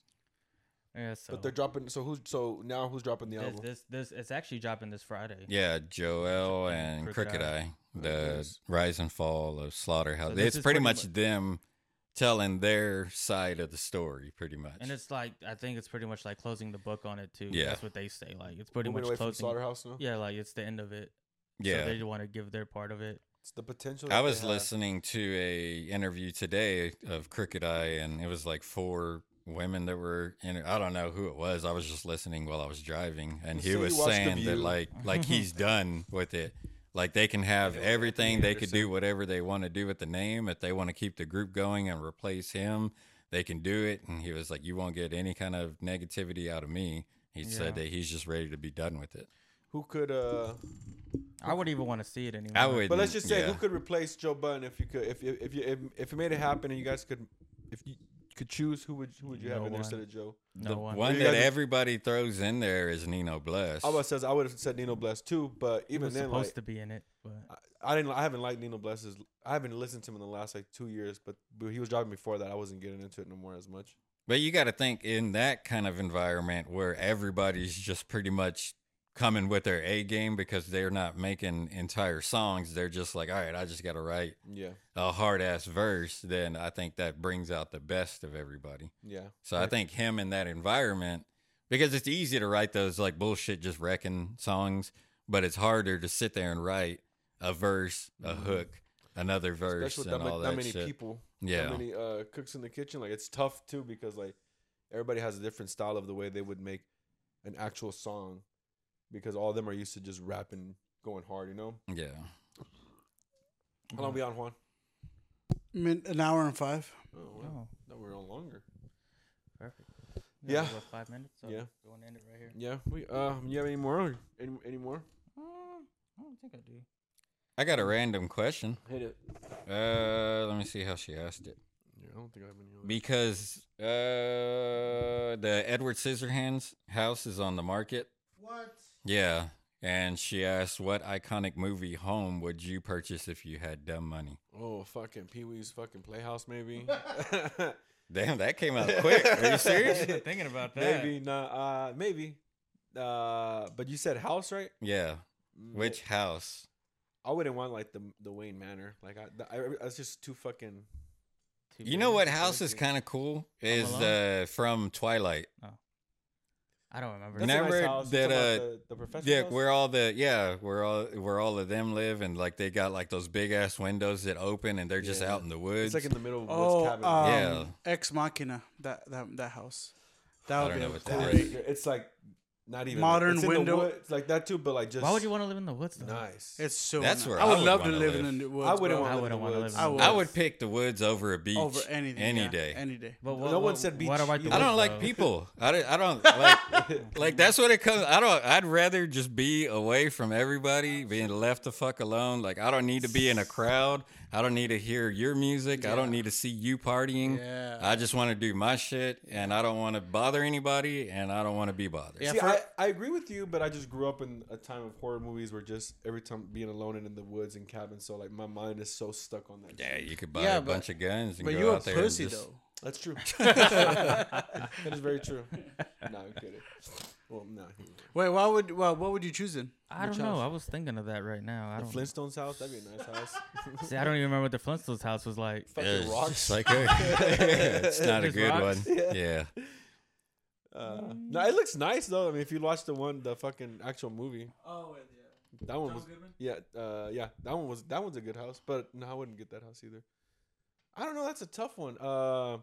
Yeah, so But they're dropping. So who's so now who's dropping the this, album? this this it's actually dropping this Friday. Yeah, Joell and Crooked Crooked I. Eye, the nice. rise and fall of Slaughterhouse. So it's pretty pretty much mu- them telling their side of the story, pretty much. And it's like I think it's pretty much like closing the book on it too. Yeah. that's what they say. Like it's pretty Moving much away from closing. Slaughterhouse now. Yeah, like it's the end of it. yeah, so they want to give their part of it. It's the potential. I was listening to a interview today of Crooked I, and it was like four women that were in it. I don't know who it was. I was just listening while I was driving, and You he was you watched The saying that like like he's done with it. Like they can have everything. They could do whatever they want to do with the name. If they want to keep the group going and replace him, they can do it. And he was like, "You won't get any kind of negativity out of me." He Yeah. said that he's just ready to be done with it. Who could? uh I wouldn't even want to see it anymore. I would, But let's just say yeah. who could replace Joe Budden if you could if if if you if, if you made it happen and you guys could if you could choose who would who would you have No in there one. instead of Joe? No the one. one that guys- everybody throws in there is Nino Bless. I was says I would have said Nino Bless too, but even was then, supposed like to be in it, but I, I didn't I haven't liked Nino Bless's I haven't listened to him in the last like two years, but, but he was driving before that. I wasn't getting into it no more as much. But you got to think in that kind of environment where everybody's just pretty much coming with their A game because they're not making entire songs. They're just like, all right, I just got to write Yeah, a hard ass verse. Then I think that brings out the best of everybody. yeah. So I think him in that environment, because it's easy to write those like bullshit, just wrecking songs, but it's harder to sit there and write a verse, a hook, another verse, especially and that, all that, that many shit. people, Yeah. that many uh, cooks in the kitchen. Like it's tough too because like everybody has a different style of the way they would make an actual song because all of them are used to just rapping, going hard. You know. Yeah. How long we on Juan? Min- an hour and five. Oh, wow. oh, No, we're on longer. perfect. Yeah. what, five minutes. So Yeah. go and end it right here. Yeah. We uh, you have any more? Any any more? Uh, I don't think I do. I got a random question. Hit it. Uh, let me see how she asked it. Yeah, I don't think I have any. Other. Because uh, the Edward Scissorhands house is on the market. What? Yeah. And she asked, what iconic movie home would you purchase if you had dumb money? Oh, fucking Pee Wee's fucking Playhouse, maybe. Damn, that came out quick. Are you serious? Thinking about that. maybe not. Uh, maybe. Uh, but you said house, right? Yeah. Mm, Which house? I wouldn't want like the the Wayne Manor. Like I, the, I was just too fucking. Two You know what house is kind of cool? Is Alone? the from Twilight. I don't remember. That's a nice Remember house. You that, uh, the, the professor Yeah, house? where all the yeah, where all where all of them live, and like they got like those big ass windows that open, and they're just Yeah. out in the woods. it's like in the middle of woods Oh, cabin. um, Yeah. Ex Machina. That that that house. That I would don't be know what that great. is. it's like Not even Modern it's in the window. woods, like that too, but like just Why would you want to live in the woods? Though? nice. It's so. That's nice. where I I would would love to wanna live live. in the woods. I wouldn't bro. want I to live wouldn't in the wanna woods. live in the I woods. would pick the woods over a beach over anything. any yeah, day. Any day. But No one said beach What about the either. I don't woods, like though? people. I don't, I don't like like that's what it comes. I don't. I'd rather just be away from everybody, being left the fuck alone. Like I don't need to be in a crowd. I don't need to hear your music. I don't need to see you partying. Yeah. I just want to do my shit, and I don't want to bother anybody, and I don't want to be bothered. Yeah, See, for- I, I agree with you, but I just grew up in a time of horror movies where just every time being alone and in the woods and cabins, so like my mind is so stuck on that. Yeah, you could buy Yeah, a but- bunch of guns and But go you a out there. pussy and just, though. That's true. that is very true. No, I'm kidding. Well, no. Wait, why would well, what would you choose then? I Which don't know. house? I was thinking of that right now. I The don't. Flintstones house, that'd be a nice house. See, I don't even remember what the Flintstones house was like. Fucking it's rocks. just like a, it's not a Just good rocks? one. Yeah. Yeah. Uh, no, it looks nice though. I mean, if you watch the one, the fucking actual movie, Oh yeah. that one was yeah, uh, yeah, that one was that one's a good house. But no, I wouldn't get that house either. I don't know. That's a tough one. Uh,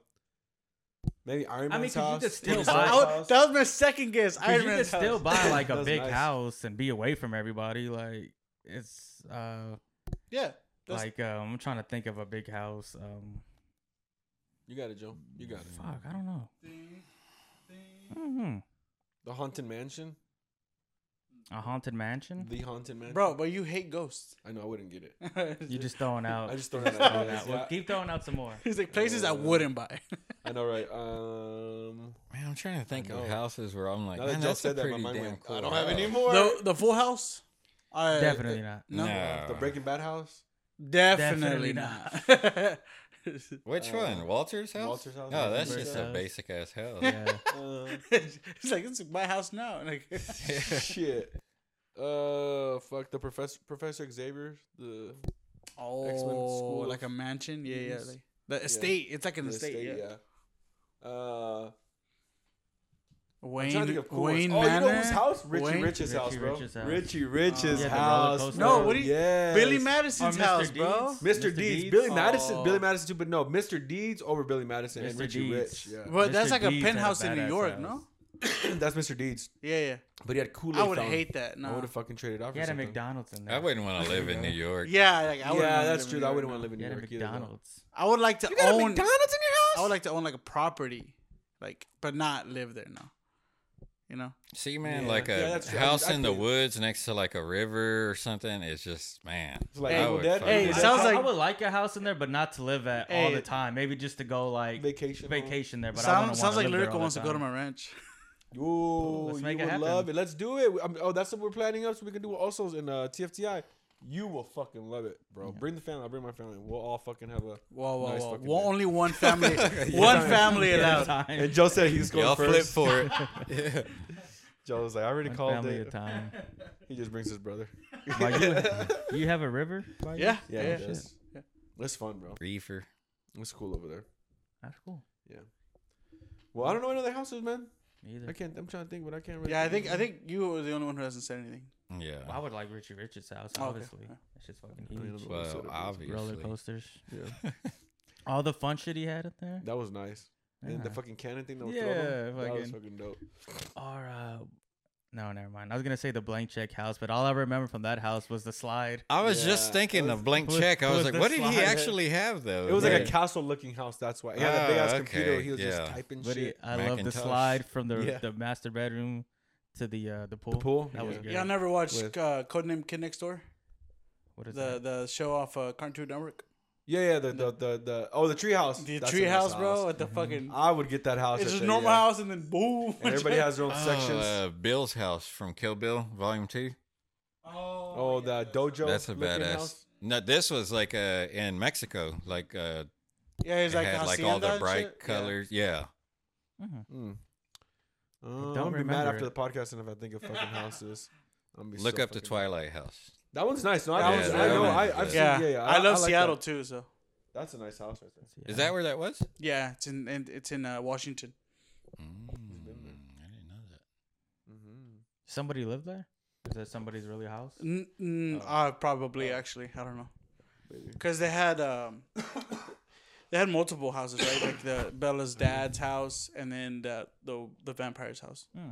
maybe Iron I Man's mean, 'cause you house. could still buy- Stark's I house. that was my second guess. 'Cause Iron you could Man's still house. buy like a big nice. house and be away from everybody. Like it's uh Yeah. That's, like um, I'm trying to think of a big house. Um, You got it, Joe. You got it. fuck, I don't know. mm-hmm The haunted mansion. A haunted mansion. The haunted mansion. bro, but you hate ghosts. I know I wouldn't get it. You just throwing out. I just throwing just out throwing ideas, out. Well, yeah. keep throwing out some more. He's like places I wouldn't buy. I know, right? Um, Man, I'm trying to think know. of houses where I'm like, now that man, Joe that's a said that, my pretty mind damn went. cool I don't have any more. the the Full House. I, Definitely not. No. No. The Breaking Bad house. Definitely, Definitely not. Which Uh, one? Walter's house? Walter's house? Oh, that's Walter's just a basic ass house. Yeah. Uh, He's like, it's my house now. Like, shit. Uh, fuck the professor, Professor Xavier. The oh, School like a mansion. Yeah, yeah. Like, the estate. It's like an the estate. estate, yeah. Uh, I'm Wayne. trying to think of Wayne. Oh, Manor. you know whose house? Richie Wayne? Rich's house, Richie bro. Rich's house. Richie oh, Rich's Yeah, the roller house. coaster. No, what do you- Yes. Billy Madison's oh, Mr. house, bro. Mr. Mr. Deeds, Deeds? Billy oh. Madison, Oh. Billy Madison too, but no, Mr. Deeds over Billy Madison and Mr. Richie Deeds. Rich. Yeah, But that's like a Deeds a penthouse in New York, house. no? that's Mr. Deeds. Yeah, yeah. But he had Kool Aid. I would hate that. No, I would have fucking traded off. He had a. McDonald's in there. I wouldn't want to live in New York. Yeah, like, I wouldn't Yeah, that's true. I wouldn't want to live in He New had a York either. though. McDonald's. I would like to You got a own. McDonald's in your house? I would like to own like a property, like, but not live there. No. You know. See, man, Yeah. like a Yeah, that's true. I house I in the feel woods next to like a river or something is just, man. It's like Hey, Evil would Dead. fuck Hey, it sounds I, like- I would like a house in there, but not to live at all the time. Maybe just to go like vacation. vacation there. But I Sound, wouldn't sounds wanna like live lyrical wants to go to my ranch. Ooh, Let's you make it would happen. love it. Let's do it. Um, oh, that's what we're planning up so we can do also in uh, TFTI. You will fucking love it, bro. Bring the family. I'll bring my family. We'll all fucking have a. Whoa, whoa, Nice whoa! fucking Well, day. only one family, one family Yeah, allowed. time. And Joe said he's going Y'all flip first. for it. yeah. Joe was like, I already One called family it. at a time. He just brings his brother. Like, you, you have a river? by you? Yeah, Yeah, yeah. he. It's fun, bro. Reefer. It's cool over there. That's cool. Yeah. Well, I don't know any other houses, man. Me either. I can't. I'm trying to think, but I can't. Really Yeah, I think I think you were the only one who hasn't said anything. Yeah. Well, I would like Richie Rich's house, Oh, okay. obviously. That's just fucking I mean, huge. Well, Roller obviously. Roller coasters. Yeah, All the fun shit he had up there. that was nice. And the fucking cannon thing that was Yeah, thrown. That was fucking- fucking dope. Or uh, no, never mind. I was gonna say the blank check house, but all I remember from that house was the slide. I was Yeah, just thinking it of blank was- check. I was was like, what did he slide. actually have though? It was like a castle-looking house. That's why he had a big ass Ah, computer. He was yeah. just typing But he, shit. I love the slide from the Yeah. the master bedroom to the uh, the pool. The pool? That was Yeah. good. Y'all never watched With- uh, Codename Kid Next Door, What is the that? the show off uh, Cartoon Network, Yeah, yeah. The the the, the oh the treehouse. the That's a tree nice house, bro, house. at the fucking. I would get that house. It's just there, normal yeah. house, and then boom. And everybody has their own Oh, sections. uh, Bill's house from Kill Bill Volume Two. oh, oh the dojo. That's a badass. house. No, this was like uh in Mexico. Like uh, Yeah, he's it like had like all the bright shit. Yeah. colors. Yeah. Mhm. Mm. Uh, don't I'm gonna be mad remember after it. the podcast, and if I think of fucking houses, I'm gonna be Look so up the fucking- Twilight House. That one's nice. No, That I, one's I know. nice. I, I've Yeah, seen. Yeah, yeah. I love like Seattle that. too. So That's a nice house right there. Is that where that was? yeah, it's in, in it's in uh, Washington. Mm, I didn't know that. Mm-hmm. Somebody lived there? Is that somebody's really house? N- n- Oh. uh, probably actually, I don't know, because they had um, they had multiple houses, right? Like the Bella's dad's house, and then the the the vampire's house. Hmm.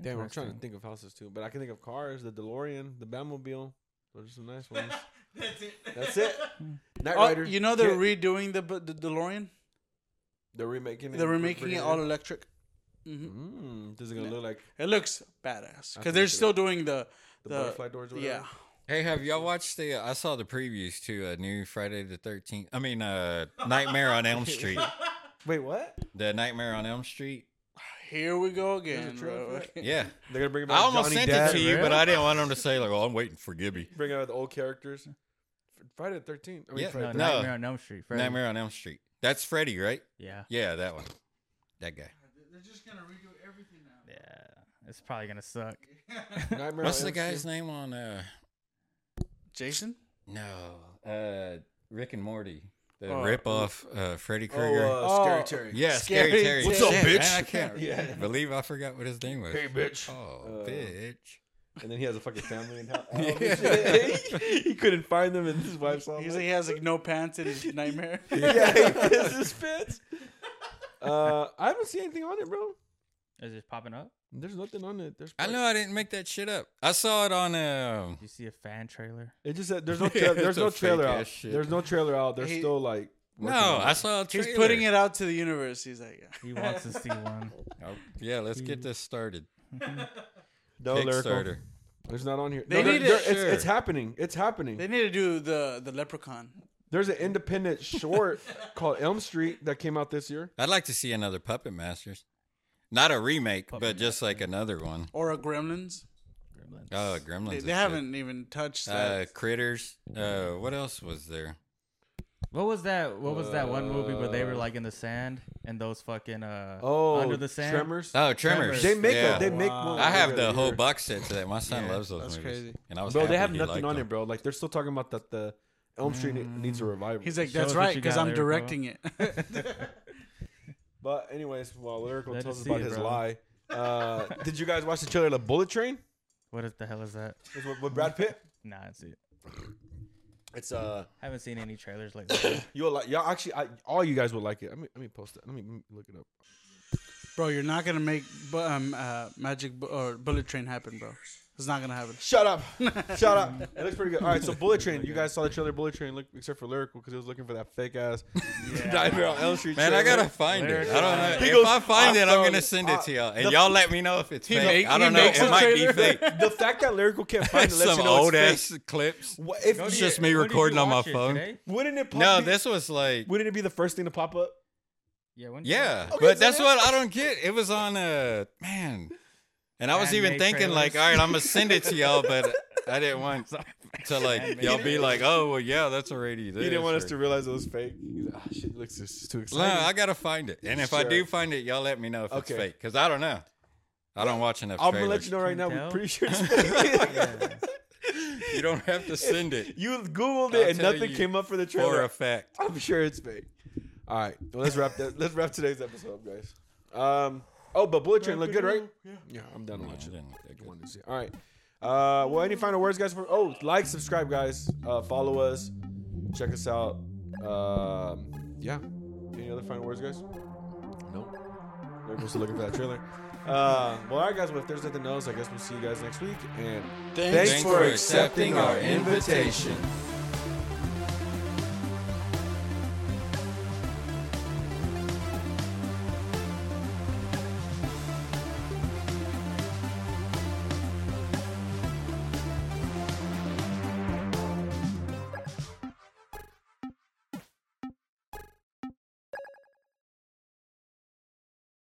Damn, I'm trying to think of houses too, but I can think of cars, the DeLorean, the Batmobile. Those are some nice ones. That's it. That's it. Knight Oh, Rider. you know they're Yeah. redoing the the DeLorean. they're remaking. It. They're remaking it all electric. Mm-hmm. Mm, this is gonna look like It looks badass because they're still doing the the, the, butterfly doors. Or whatever. yeah. Hey, have y'all watched the? I saw the previews to a new Friday the Thirteenth. I mean, uh, Nightmare on Elm Street. Wait, what? The Nightmare on Elm Street. Here we go again, bro. Yeah, They're gonna bring I back almost Johnny sent Depp. it to you, but I didn't want them to say like, "Oh, I'm waiting for Gibby." Bring out the old characters. Friday the Thirteenth. I mean, Yeah, Friday No, No. Nightmare on Elm Street. Freddy. Nightmare on Elm Street. That's Freddy, right? Yeah, Yeah, that one. That guy. They're just gonna redo everything now. yeah. It's probably gonna suck. Nightmare What's on the Elm guy's Street. name on? uh Jason. No, uh, Rick and Morty. The Oh. rip off uh, Freddy Oh, Krueger. uh, Oh. Scary Terry. yeah, Scary Scary Terry. What's up, Shit, bitch? man, I can't Yeah. believe I forgot what his name was. Hey, bitch. Oh, Uh, bitch. And then he has a fucking family in house. Yeah. he couldn't find them, and his wife saw He's like he has like no pants in his nightmare. yeah, he pisses his pants. Uh, I haven't seen anything on it, bro. Is it popping up? There's nothing on it. There's I know I didn't make that shit up. I saw it on. Um, Did you see a fan trailer? It just said there's no Yeah, tra- there's no trailer out. shit. There's no trailer out. They're He- still like. no, on I it. saw a He's putting it out to the universe. He's like, yeah. He wants to see one. Oh, yeah, let's get this started. No lyrical. Kickstarter. There's not on here. They No, need there- it- there- It's, Sure. it's happening. It's happening. they need to do the the Leprechaun. There's an independent short called Elm Street that came out this year. I'd like to see another Puppet Masters. Not a remake, Puppet but just like another one. or a Gremlins. Gremlins. Oh, Gremlins. They, is they haven't even touched Uh. Critters. Uh, what else was there? What was that? What was that one movie where they were Uh, like in the sand and those fucking uh Oh, under the sand? Tremors. Oh, Tremors. Tremors. They make yeah. a, they make. Wow. one I have the other whole box set to that. My son Yeah, loves those that's movies. crazy. And I was Bro, they have nothing on them. it, bro. Like they're still talking about that the Elm Street ne- needs a revival. He's like, that's us what right, because I'm Lyrical." directing it. But anyways, while lyrical Let tells us us see about it, his bro. lie, uh, did you guys watch the trailer of Bullet Train? What is the hell is that? It's with, with Brad Pitt. Nah, I see. It's uh, Haven't seen any trailers lately. you'll like, y'all actually, I, all you guys will like it. Let me let me post it. Let me, let me look it up. bro, you're not gonna make bu- um uh magic bu- or bullet train happen, bro. It's not gonna happen. Shut up, shut up. It looks pretty good. All right, so Bullet Train. You guys saw the trailer Bullet Train, look, except for lyrical because he was looking for that fake ass Nightmare on Elm Street. Man, I gotta find it. I don't know. He if goes, I find "I it, I'm gonna send it to y'all, and the- y'all let me know if it's fake. make- I don't know. It a might be fake. the fact that lyrical can't find it lets Some you know old it's fake. ass clips. What, if It's just me when did you recording on my phone. today? wouldn't it? Pop, No, be- this was like, wouldn't it be the first thing to pop up? Yeah, when did you watch yeah, it? Okay, but that's what I don't get. It was on uh man, and I was even Handmade thinking like, all right, I'm gonna send it to y'all, but I didn't want to like Handmade y'all be like, oh well, yeah, that's already this. He didn't want us to realize it was fake. He's like, oh, shit, looks just too No, exciting. I gotta find it, and if I Sure. do find it, y'all let me know if it's Okay. fake, because I don't know. I don't watch enough. I'm gonna trailers. let you know right now. Can We're tell? pretty sure it's fake. You don't have to send it you googled I'll it and tell nothing you came up for the for trailer. a fact. I'm sure it's fake. All right, well, let's wrap that. Let's wrap today's episode, guys. Um. Oh, but Bullet Train look good, right? Yeah. Yeah, I'm done No, watching. it didn't look that good. Wanted to see. All right. Uh, well, any final words, guys? For oh, like, subscribe, guys. Uh, follow us. Check us out. Um, yeah. Any other final words, guys? No. Everyone's still looking for that trailer. Uh, well, all right, guys. Well, if there's nothing else, I guess we'll see you guys next week. And Thanks, thanks for accepting our invitation. invitation.